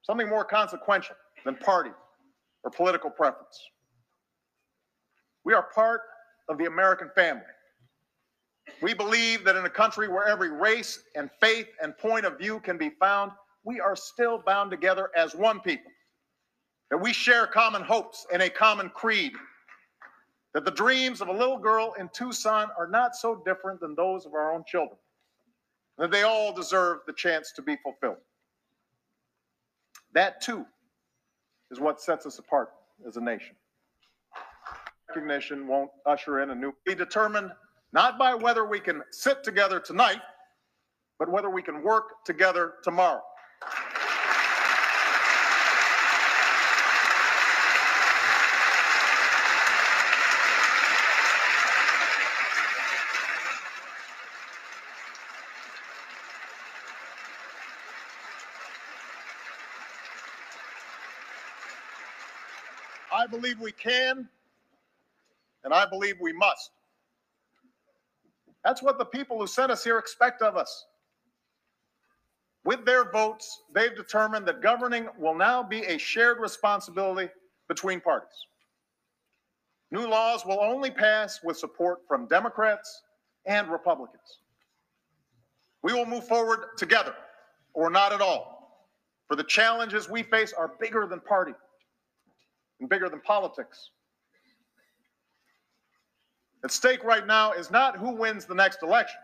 something more consequential than party or political preference. We are part of the American family. We believe that in a country where every race and faith and point of view can be found, we are still bound together as one people. That we share common hopes and a common creed. That the dreams of a little girl in Tucson are not so different than those of our own children. That they all deserve the chance to be fulfilled. That too is what sets us apart as a nation. Recognition won't usher in a new, be determined not by whether we can sit together tonight, but whether we can work together tomorrow. I believe we can, and I believe we must. That's what the people who sent us here expect of us. With their votes, they've determined that governing will now be a shared responsibility between parties. New laws will only pass with support from Democrats and Republicans. We will move forward together or not at all. For the challenges we face are bigger than party and bigger than politics. At stake right now is not who wins the next election.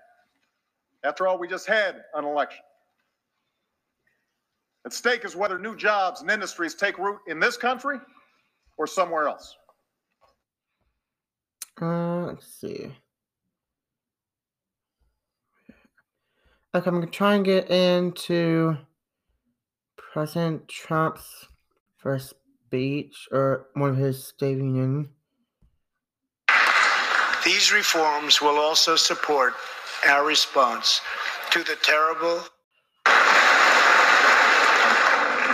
After all, we just had an election. At stake is whether new jobs and industries take root in this country or somewhere else. Uh, let's see. like I'm gonna try and get into President Trump's first speech or one of his State Union. These reforms will also support our response to the terrible.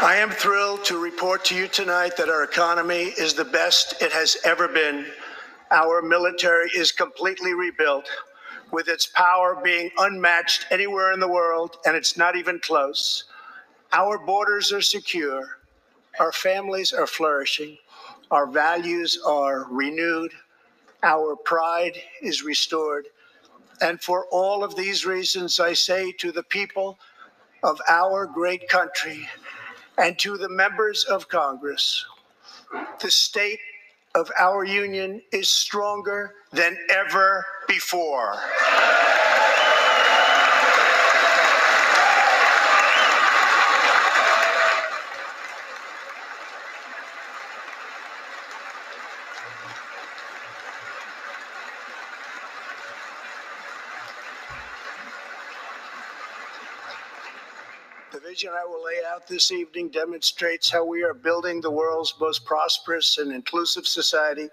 I am thrilled to report to you tonight that our economy is the best it has ever been. Our military is completely rebuilt, with its power being unmatched anywhere in the world, and it's not even close. Our borders are secure, our families are flourishing, our values are renewed, our pride is restored. And for all of these reasons, I say to the people of our great country and to the members of Congress, the state of our union is stronger than ever before. The vision I will lay out this evening demonstrates how we are building the world's most prosperous and inclusive society,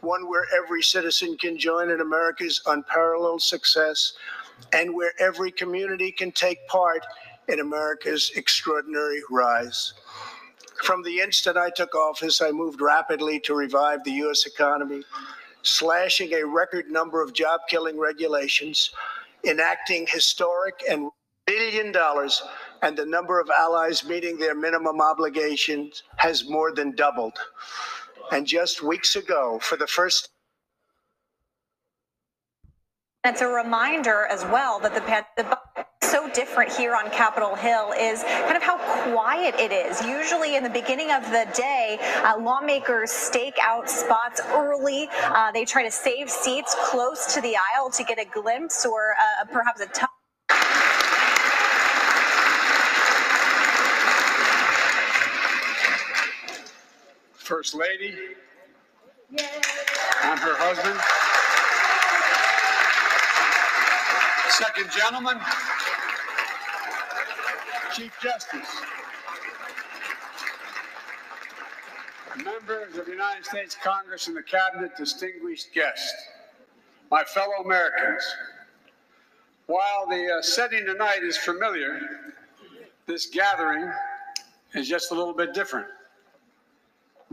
one where every citizen can join in America's unparalleled success, and where every community can take part in America's extraordinary rise. From the instant I took office, I moved rapidly to revive the U.S. economy, slashing a record number of job killing regulations, enacting historic and billion dollars, and the number of allies meeting their minimum obligations has more than doubled. And just weeks ago, for the first It's a reminder as well that the, the so different here on Capitol Hill is kind of how quiet it is. Usually, in the beginning of the day, uh, lawmakers stake out spots early. Uh, they try to save seats close to the aisle to get a glimpse or uh, perhaps a. First Lady and her husband. Second Gentleman, Chief Justice, members of the United States Congress and the Cabinet, distinguished guests, my fellow Americans. While the uh, setting tonight is familiar, this gathering is just a little bit different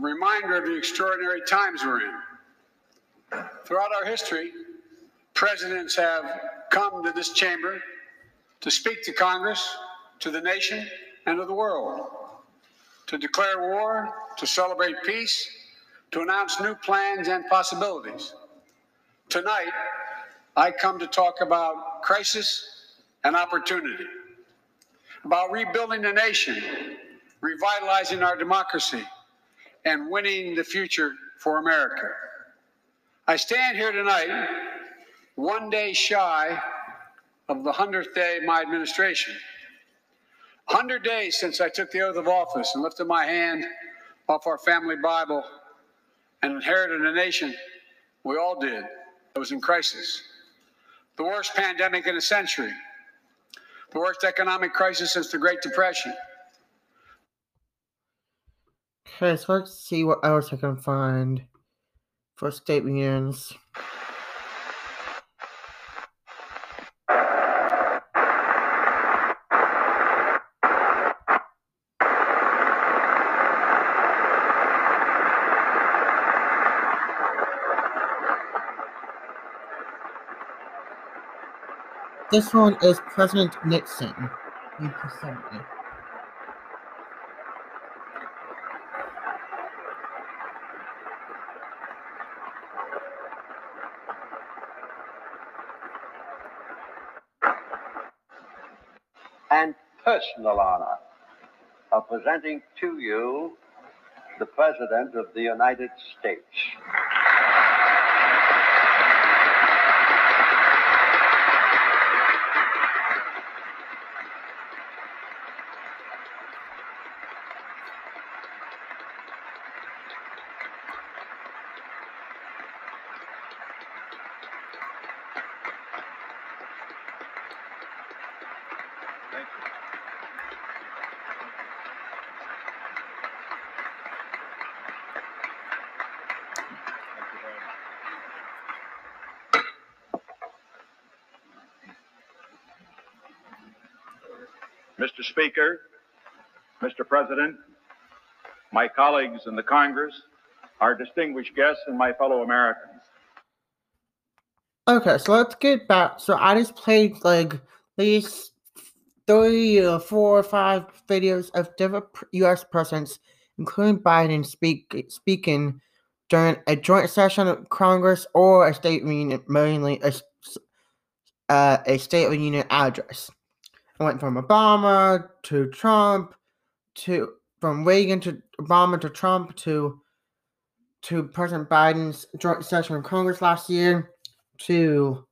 reminder of the extraordinary times we're in. Throughout our history, presidents have come to this chamber to speak to Congress, to the nation, and to the world, to declare war, to celebrate peace, to announce new plans and possibilities. Tonight, I come to talk about crisis and opportunity, about rebuilding the nation, revitalizing our democracy and winning the future for America. I stand here tonight, one day shy of the 100th day of my administration. 100 days since I took the oath of office and lifted my hand off our family Bible and inherited a nation we all did that was in crisis. The worst pandemic in a century, the worst economic crisis since the Great Depression. Okay, so let's see what else I can find for state. This one is President Nixon. 1970. and personal honor of presenting to you the President of the United States. Speaker, Mr. President, my colleagues in the Congress, our distinguished guests, and my fellow Americans. Okay, so let's get back. So I just played like these three or four or five videos of different U.S. presidents, including Biden, speak speaking during a joint session of Congress or a State of mainly a, uh, a State address. Went from Obama to Trump to from Reagan to Obama to Trump to to President Biden's joint session of Congress last year to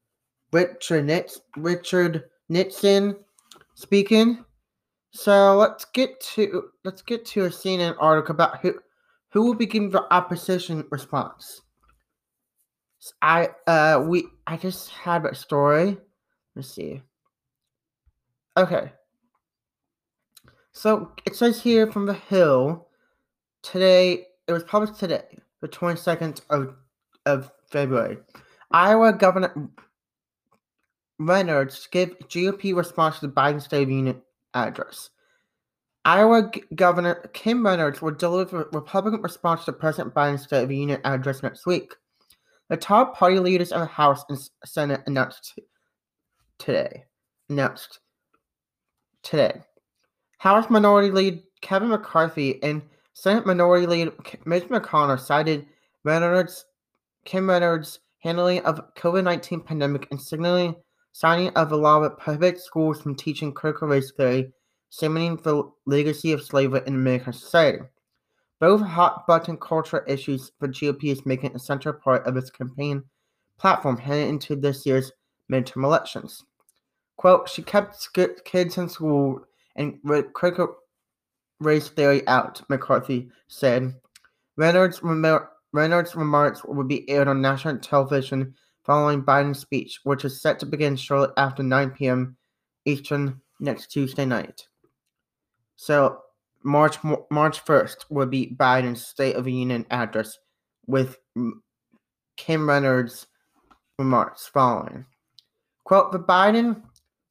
Richard Richard Nixon speaking. So let's get to let's get to a CNN article about who who will be giving the opposition response. I uh we I just had a story. Let's see. Okay. So it says here from the Hill today. It was published today, the twenty second of of February. Iowa Governor Reynolds gave GOP response to the Biden State of Union address. Iowa G- Governor Kim Reynolds will deliver Republican response to President Biden's State of the Union address next week. The top party leaders in the House and Senate announced today. Announced today. House Minority Leader Kevin McCarthy and Senate Minority Leader Mitch McConnell cited Reynolds, Kim Reynolds' handling of COVID-19 pandemic and signaling signing of a law that prohibits schools from teaching critical race theory, examining the legacy of slavery in American society. Both hot button cultural issues the GOP is making a central part of its campaign platform heading into this year's midterm elections. Quote, she kept kids in school and critical race theory out, McCarthy said. Reynolds, Reynolds' remarks will be aired on national television following Biden's speech, which is set to begin shortly after 9 p.m. Eastern next Tuesday night. So, March March 1st will be Biden's State of the Union address with Kim Reynolds' remarks following. Quote, the Biden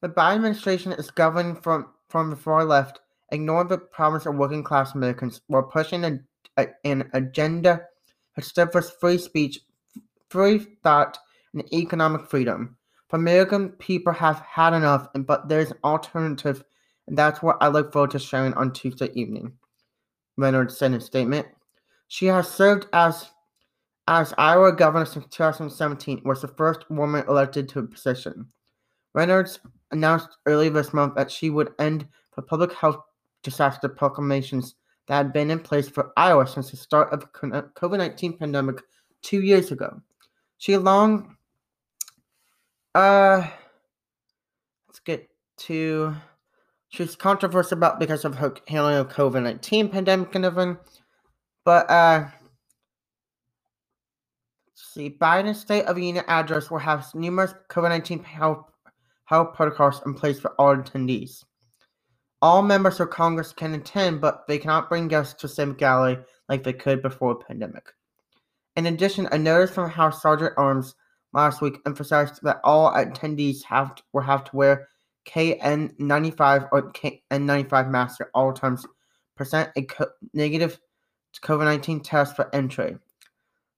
the Biden administration is governed from, from the far left, ignoring the problems of working class Americans while pushing a, a, an agenda that stifles free speech, free thought, and economic freedom. For American people have had enough, and but there's an alternative, and that's what I look forward to sharing on Tuesday evening. Reynolds said in a statement. She has served as as Iowa governor since 2017, was the first woman elected to a position. Reynolds announced earlier this month that she would end the public health disaster proclamations that had been in place for Iowa since the start of the COVID 19 pandemic two years ago. She long uh let's get to she's controversial about because of her handling of COVID 19 pandemic and everything. But uh see, Biden's State of the Union address will have numerous COVID 19 health health protocols in place for all attendees. All members of Congress can attend, but they cannot bring guests to Civic Gallery like they could before the pandemic. In addition, a notice from House Sergeant Arms last week emphasized that all attendees have to, will have to wear KN95 or KN95 masks at all times, present a co- negative COVID 19 test for entry.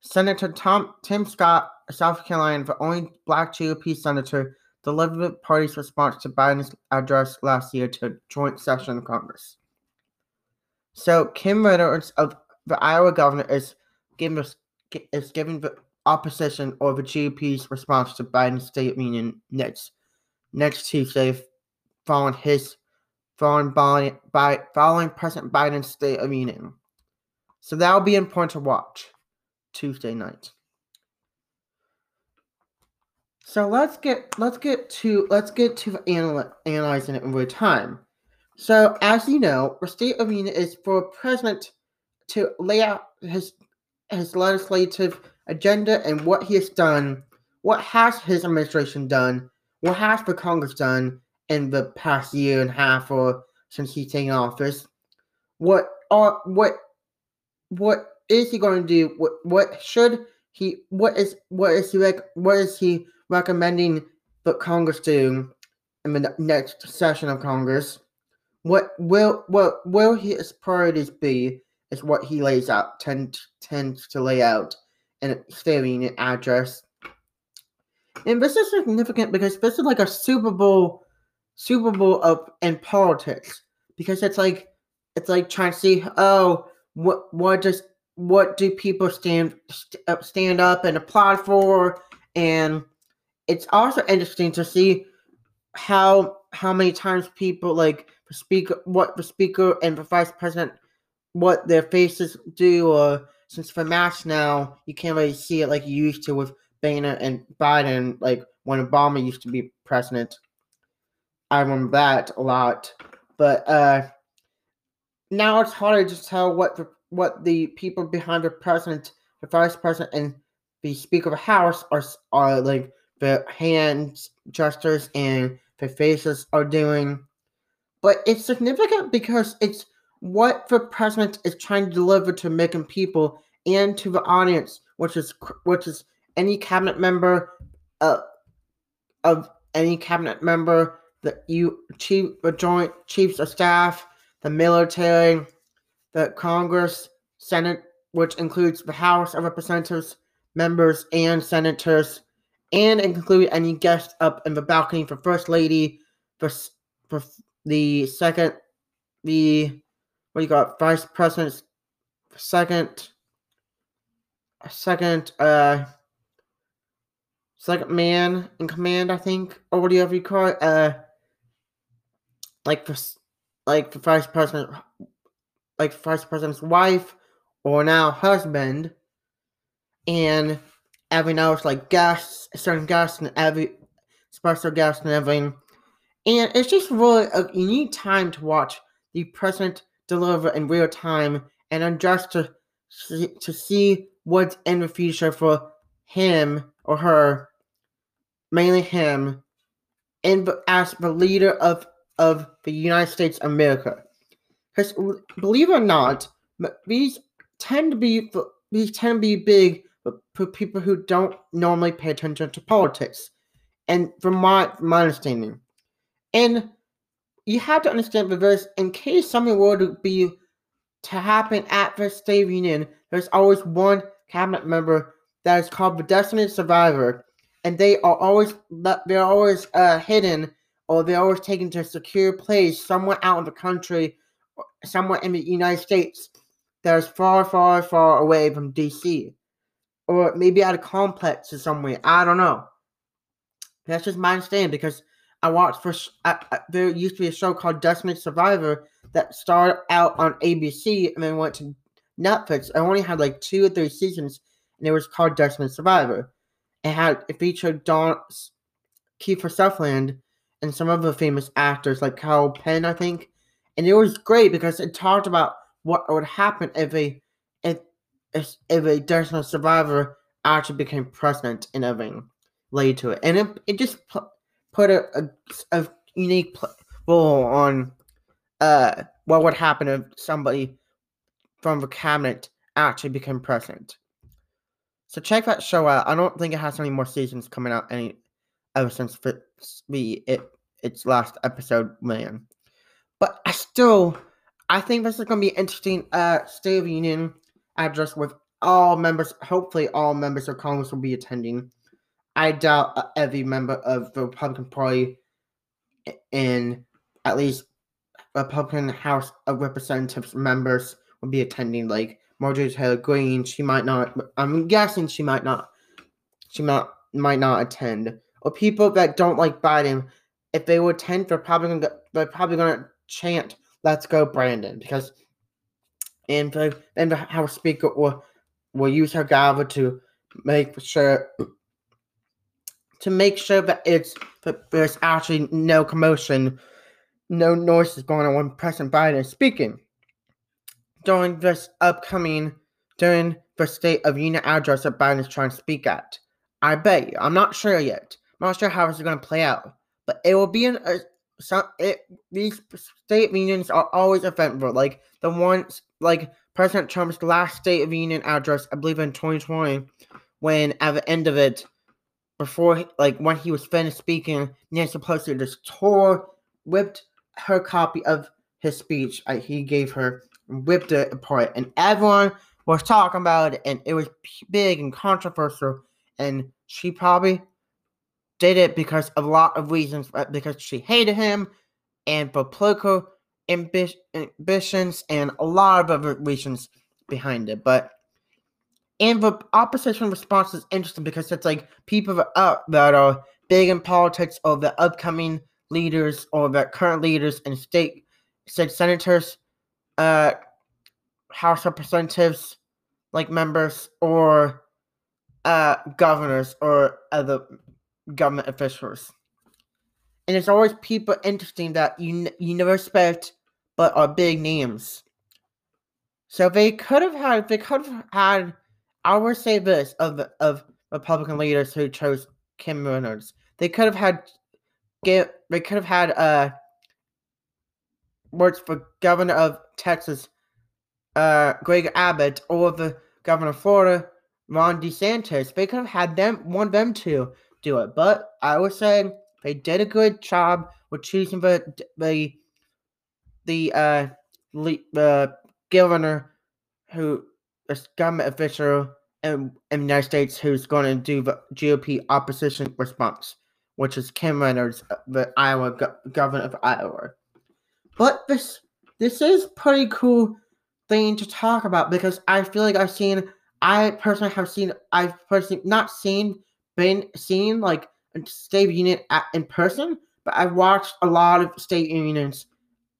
Senator Tom Tim Scott, South Carolina, the only black GOP senator the party's response to Biden's address last year to a joint session of Congress. So Kim Reynolds of the Iowa governor is giving is giving the opposition or the GOP's response to Biden's State of Union next next Tuesday, following his following by, by following President Biden's State of Union. So that will be important to watch Tuesday night. So let's get let's get to let's get to anal- analyzing it over time. So as you know, the State of Union is for a president to lay out his his legislative agenda and what he has done, what has his administration done, what has the Congress done in the past year and a half or since he's taken office. What are what what is he going to do? What what should he what is what is he like what is he recommending the Congress do in the next session of Congress. what will what will his priorities be is what he lays out tend, tends to lay out in a Union address. And this is significant because this is like a Super Bowl Super Bowl of in politics because it's like it's like trying to see oh what what does what do people stand st- stand up and applaud for and it's also interesting to see how how many times people like the speaker what the speaker and the vice president what their faces do or since for mass now you can't really see it like you used to with Boehner and Biden like when Obama used to be president. I remember that a lot. But uh now it's harder to tell what the what the people behind the president, the vice president, and the speaker of the house are are like the hands gestures and the faces are doing. But it's significant because it's what the president is trying to deliver to American people and to the audience, which is which is any cabinet member, uh, of any cabinet member, that you chief, the joint chiefs of staff, the military, the Congress, Senate, which includes the House of Representatives, members, and senators, and include any guests up in the balcony for First Lady, for, for the second, the what do you got, Vice President, second, second, uh, second man in command, I think, or whatever you call it, uh, like for, like the Vice President, like Vice President's wife, or now husband, and every now it's like guests, certain guests, and every special guests and everything. And it's just really a unique time to watch the president deliver in real time and then just to to see what's in the future for him or her, mainly him, and as the leader of of the United States of America. Because believe it or not, these tend to be these tend to be big for people who don't normally pay attention to politics, and from my from my understanding, and you have to understand that there's in case something were to be to happen at the State Union, there's always one cabinet member that is called the designated survivor, and they are always they're always uh, hidden or they're always taken to a secure place somewhere out of the country, somewhere in the United States that is far, far, far away from DC, or maybe at a complex or somewhere. I don't know. That's just my understanding because I watched for uh, there used to be a show called Designated Survivor that started out on ABC and then went to Netflix. I only had like two or three seasons, and it was called Designated Survivor. It had it featured Don Kiefer Sutherland and some other famous actors like Kal Penn, I think. And it was great because it talked about what would happen if a if if, a designated survivor actually became president and everything laid to it. And it, it just put, a, a, a unique role on uh what would happen if somebody from the cabinet actually became president. So check that show out. I don't think it has any more seasons coming out any ever since the it its last episode man. But I still I think this is gonna be interesting uh State of Union address with all members hopefully all members of Congress will be attending. I doubt every member of the Republican Party in at least Republican House of Representatives members will be attending. Like Marjorie Taylor Greene, she might not. I'm guessing she might not. She might might not attend. Or people that don't like Biden, if they would attend, they're probably gonna they're probably gonna chant "Let's go, Brandon," because and the and the House Speaker will will use her gavel to make sure to make sure that it's that there's actually no commotion, no noises going on when President Biden is speaking. During this upcoming, during the State of Union address that Biden is trying to speak at. I bet you. I'm not sure yet. I'm not sure how this is going to play out. But it will be in a, some, it, these State Unions are always eventful. Like the ones, like President Trump's last State of Union address, I believe in 2020, when at the end of it, before like when he was finished speaking, Nancy Pelosi just tore, whipped her copy of his speech he gave her, whipped it apart, and everyone was talking about it, and it was big and controversial. And she probably did it because a lot of reasons, uh, because she hated him, and for political ambitions, and a lot of other reasons behind it. But and the opposition response is interesting because it's like people that are, that are big in politics or the upcoming leaders or the current leaders and state said senators, uh, House representatives, like members, or uh, governors or other government officials. And it's always people interesting that you you never expect, but are big names. So they could have had they could have had I would say this of of Republican leaders who chose Kim Reynolds. They could have had get they could have had uh works for governor of Texas, uh Greg Abbott, or the governor of Florida, Ron DeSantis. They could have had them want them to do it. But I was saying they did a good job with choosing the the the uh the governor who is government official in, in the United States who's going to do the GOP opposition response, which is Kim Reynolds, the Iowa go- governor of Iowa. But this this is pretty cool thing to talk about because I feel like I've seen I personally have seen I've personally not seen been seen like state union at, in person, but I've watched a lot of state unions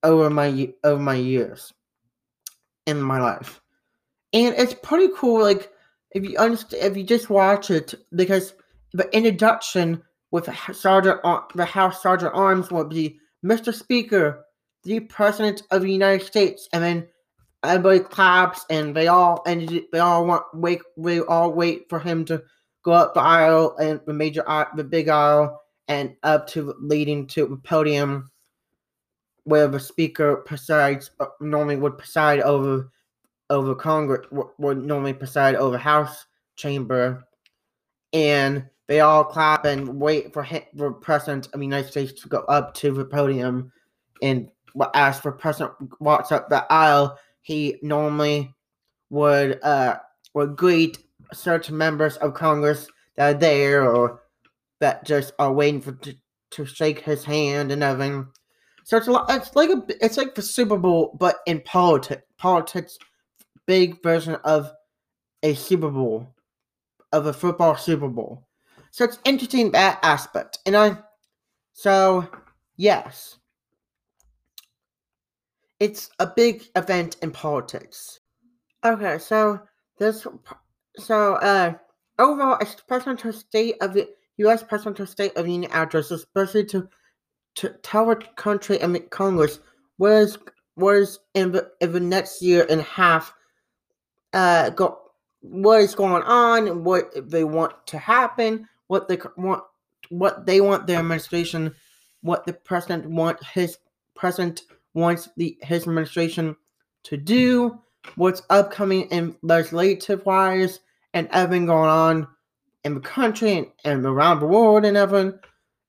over my over my years in my life, and it's pretty cool. Like if you understand, if you just watch it, because the introduction with Sergeant the House Sergeant Arms will be Mr. Speaker, the President of the United States, and then everybody claps and they all and they all want wait we all wait for him to go up the aisle and the major aisle, the big aisle and up to leading to the podium where the speaker presides uh, normally would preside over over Congress would normally preside over House chamber. And they all clap and wait for him, for President of the United States to go up to the podium and ask for President walks up the aisle he normally would uh would greet certain members of Congress that are there or that just are waiting for to, to shake his hand and everything. So it's lot. It's like a. It's like the Super Bowl, but in politics. Politics, big version of a Super Bowl, of a football Super Bowl. So it's interesting that aspect, and I. So yes, it's a big event in politics. Okay, so this so uh overall as presidential state of the US presidential state of the union address especially to to tell the country and Congress was was in the, in the next year and a half uh go what is going on, what they want to happen, what they want what they want their administration, what the president want his president wants the his administration to do, what's upcoming in legislative wise, and everything going on in the country and, and around the world and everything.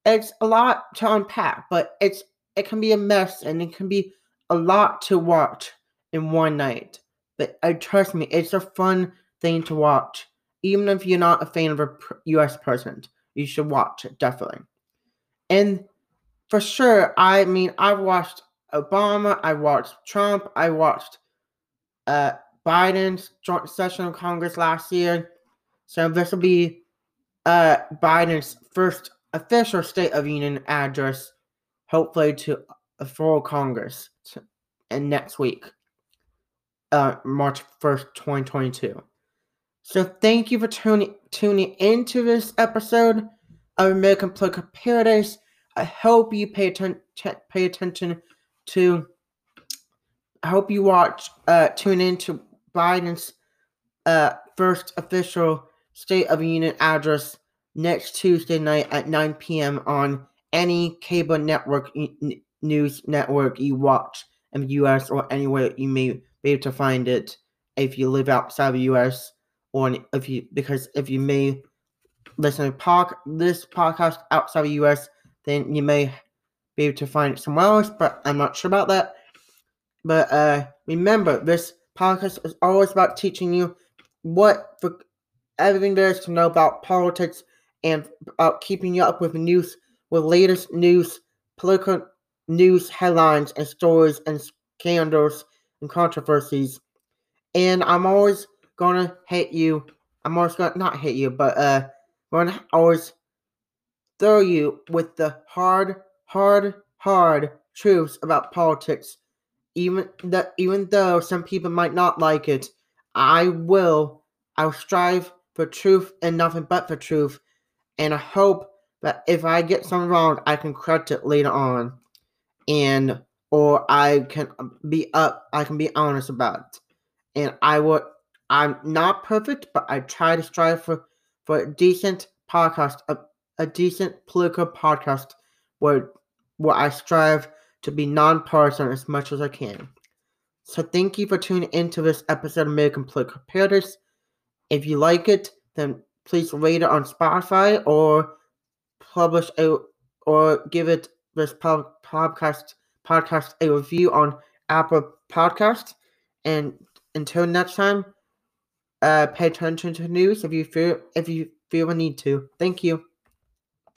It's a lot to unpack, but it's it can be a mess and it can be a lot to watch in one night. But uh, trust me, it's a fun thing to watch. Even if you're not a fan of a U.S. president, you should watch it definitely. And for sure, I mean, I've watched Obama. I watched Trump. I watched uh, Biden's joint session of Congress last year. So this will be uh, Biden's first official State of Union address, hopefully to a full Congress to, next week, uh, March 1st, 2022. So thank you for tuning tuning into this episode of American Political Paradise. I hope you pay, atten- pay attention to I hope you watch uh tune in to Biden's uh first official State of the Union address next Tuesday night at 9 p.m. on any cable network n- news network you watch in the US or anywhere you may be able to find it if you live outside the US or if you because if you may listen to pod, this podcast outside the US then you may be able to find it somewhere else, but I'm not sure about that. But uh, remember, this podcast is always about teaching you what for everything there is to know about politics and about keeping you up with news, with latest news, political news headlines and stories and scandals and controversies. And I'm always gonna hit you. I'm always gonna not hit you, but uh, gonna always throw you with the hard, hard, hard truths about politics. Even that, even though some people might not like it, I will. I'll strive for truth and nothing but for truth, and I hope that if I get something wrong, I can correct it later on, and or I can be up. I can be honest about it, and I will. I'm not perfect, but I try to strive for for a decent podcast, a, a decent political podcast where where I strive to be nonpartisan as much as I can. So thank you for tuning into this episode of American Political Paradise. If you like it, then please rate it on Spotify or publish a or give it this podcast podcast a review on Apple Podcast. And until next time, uh, pay attention to news if you feel if you feel a need to. Thank you.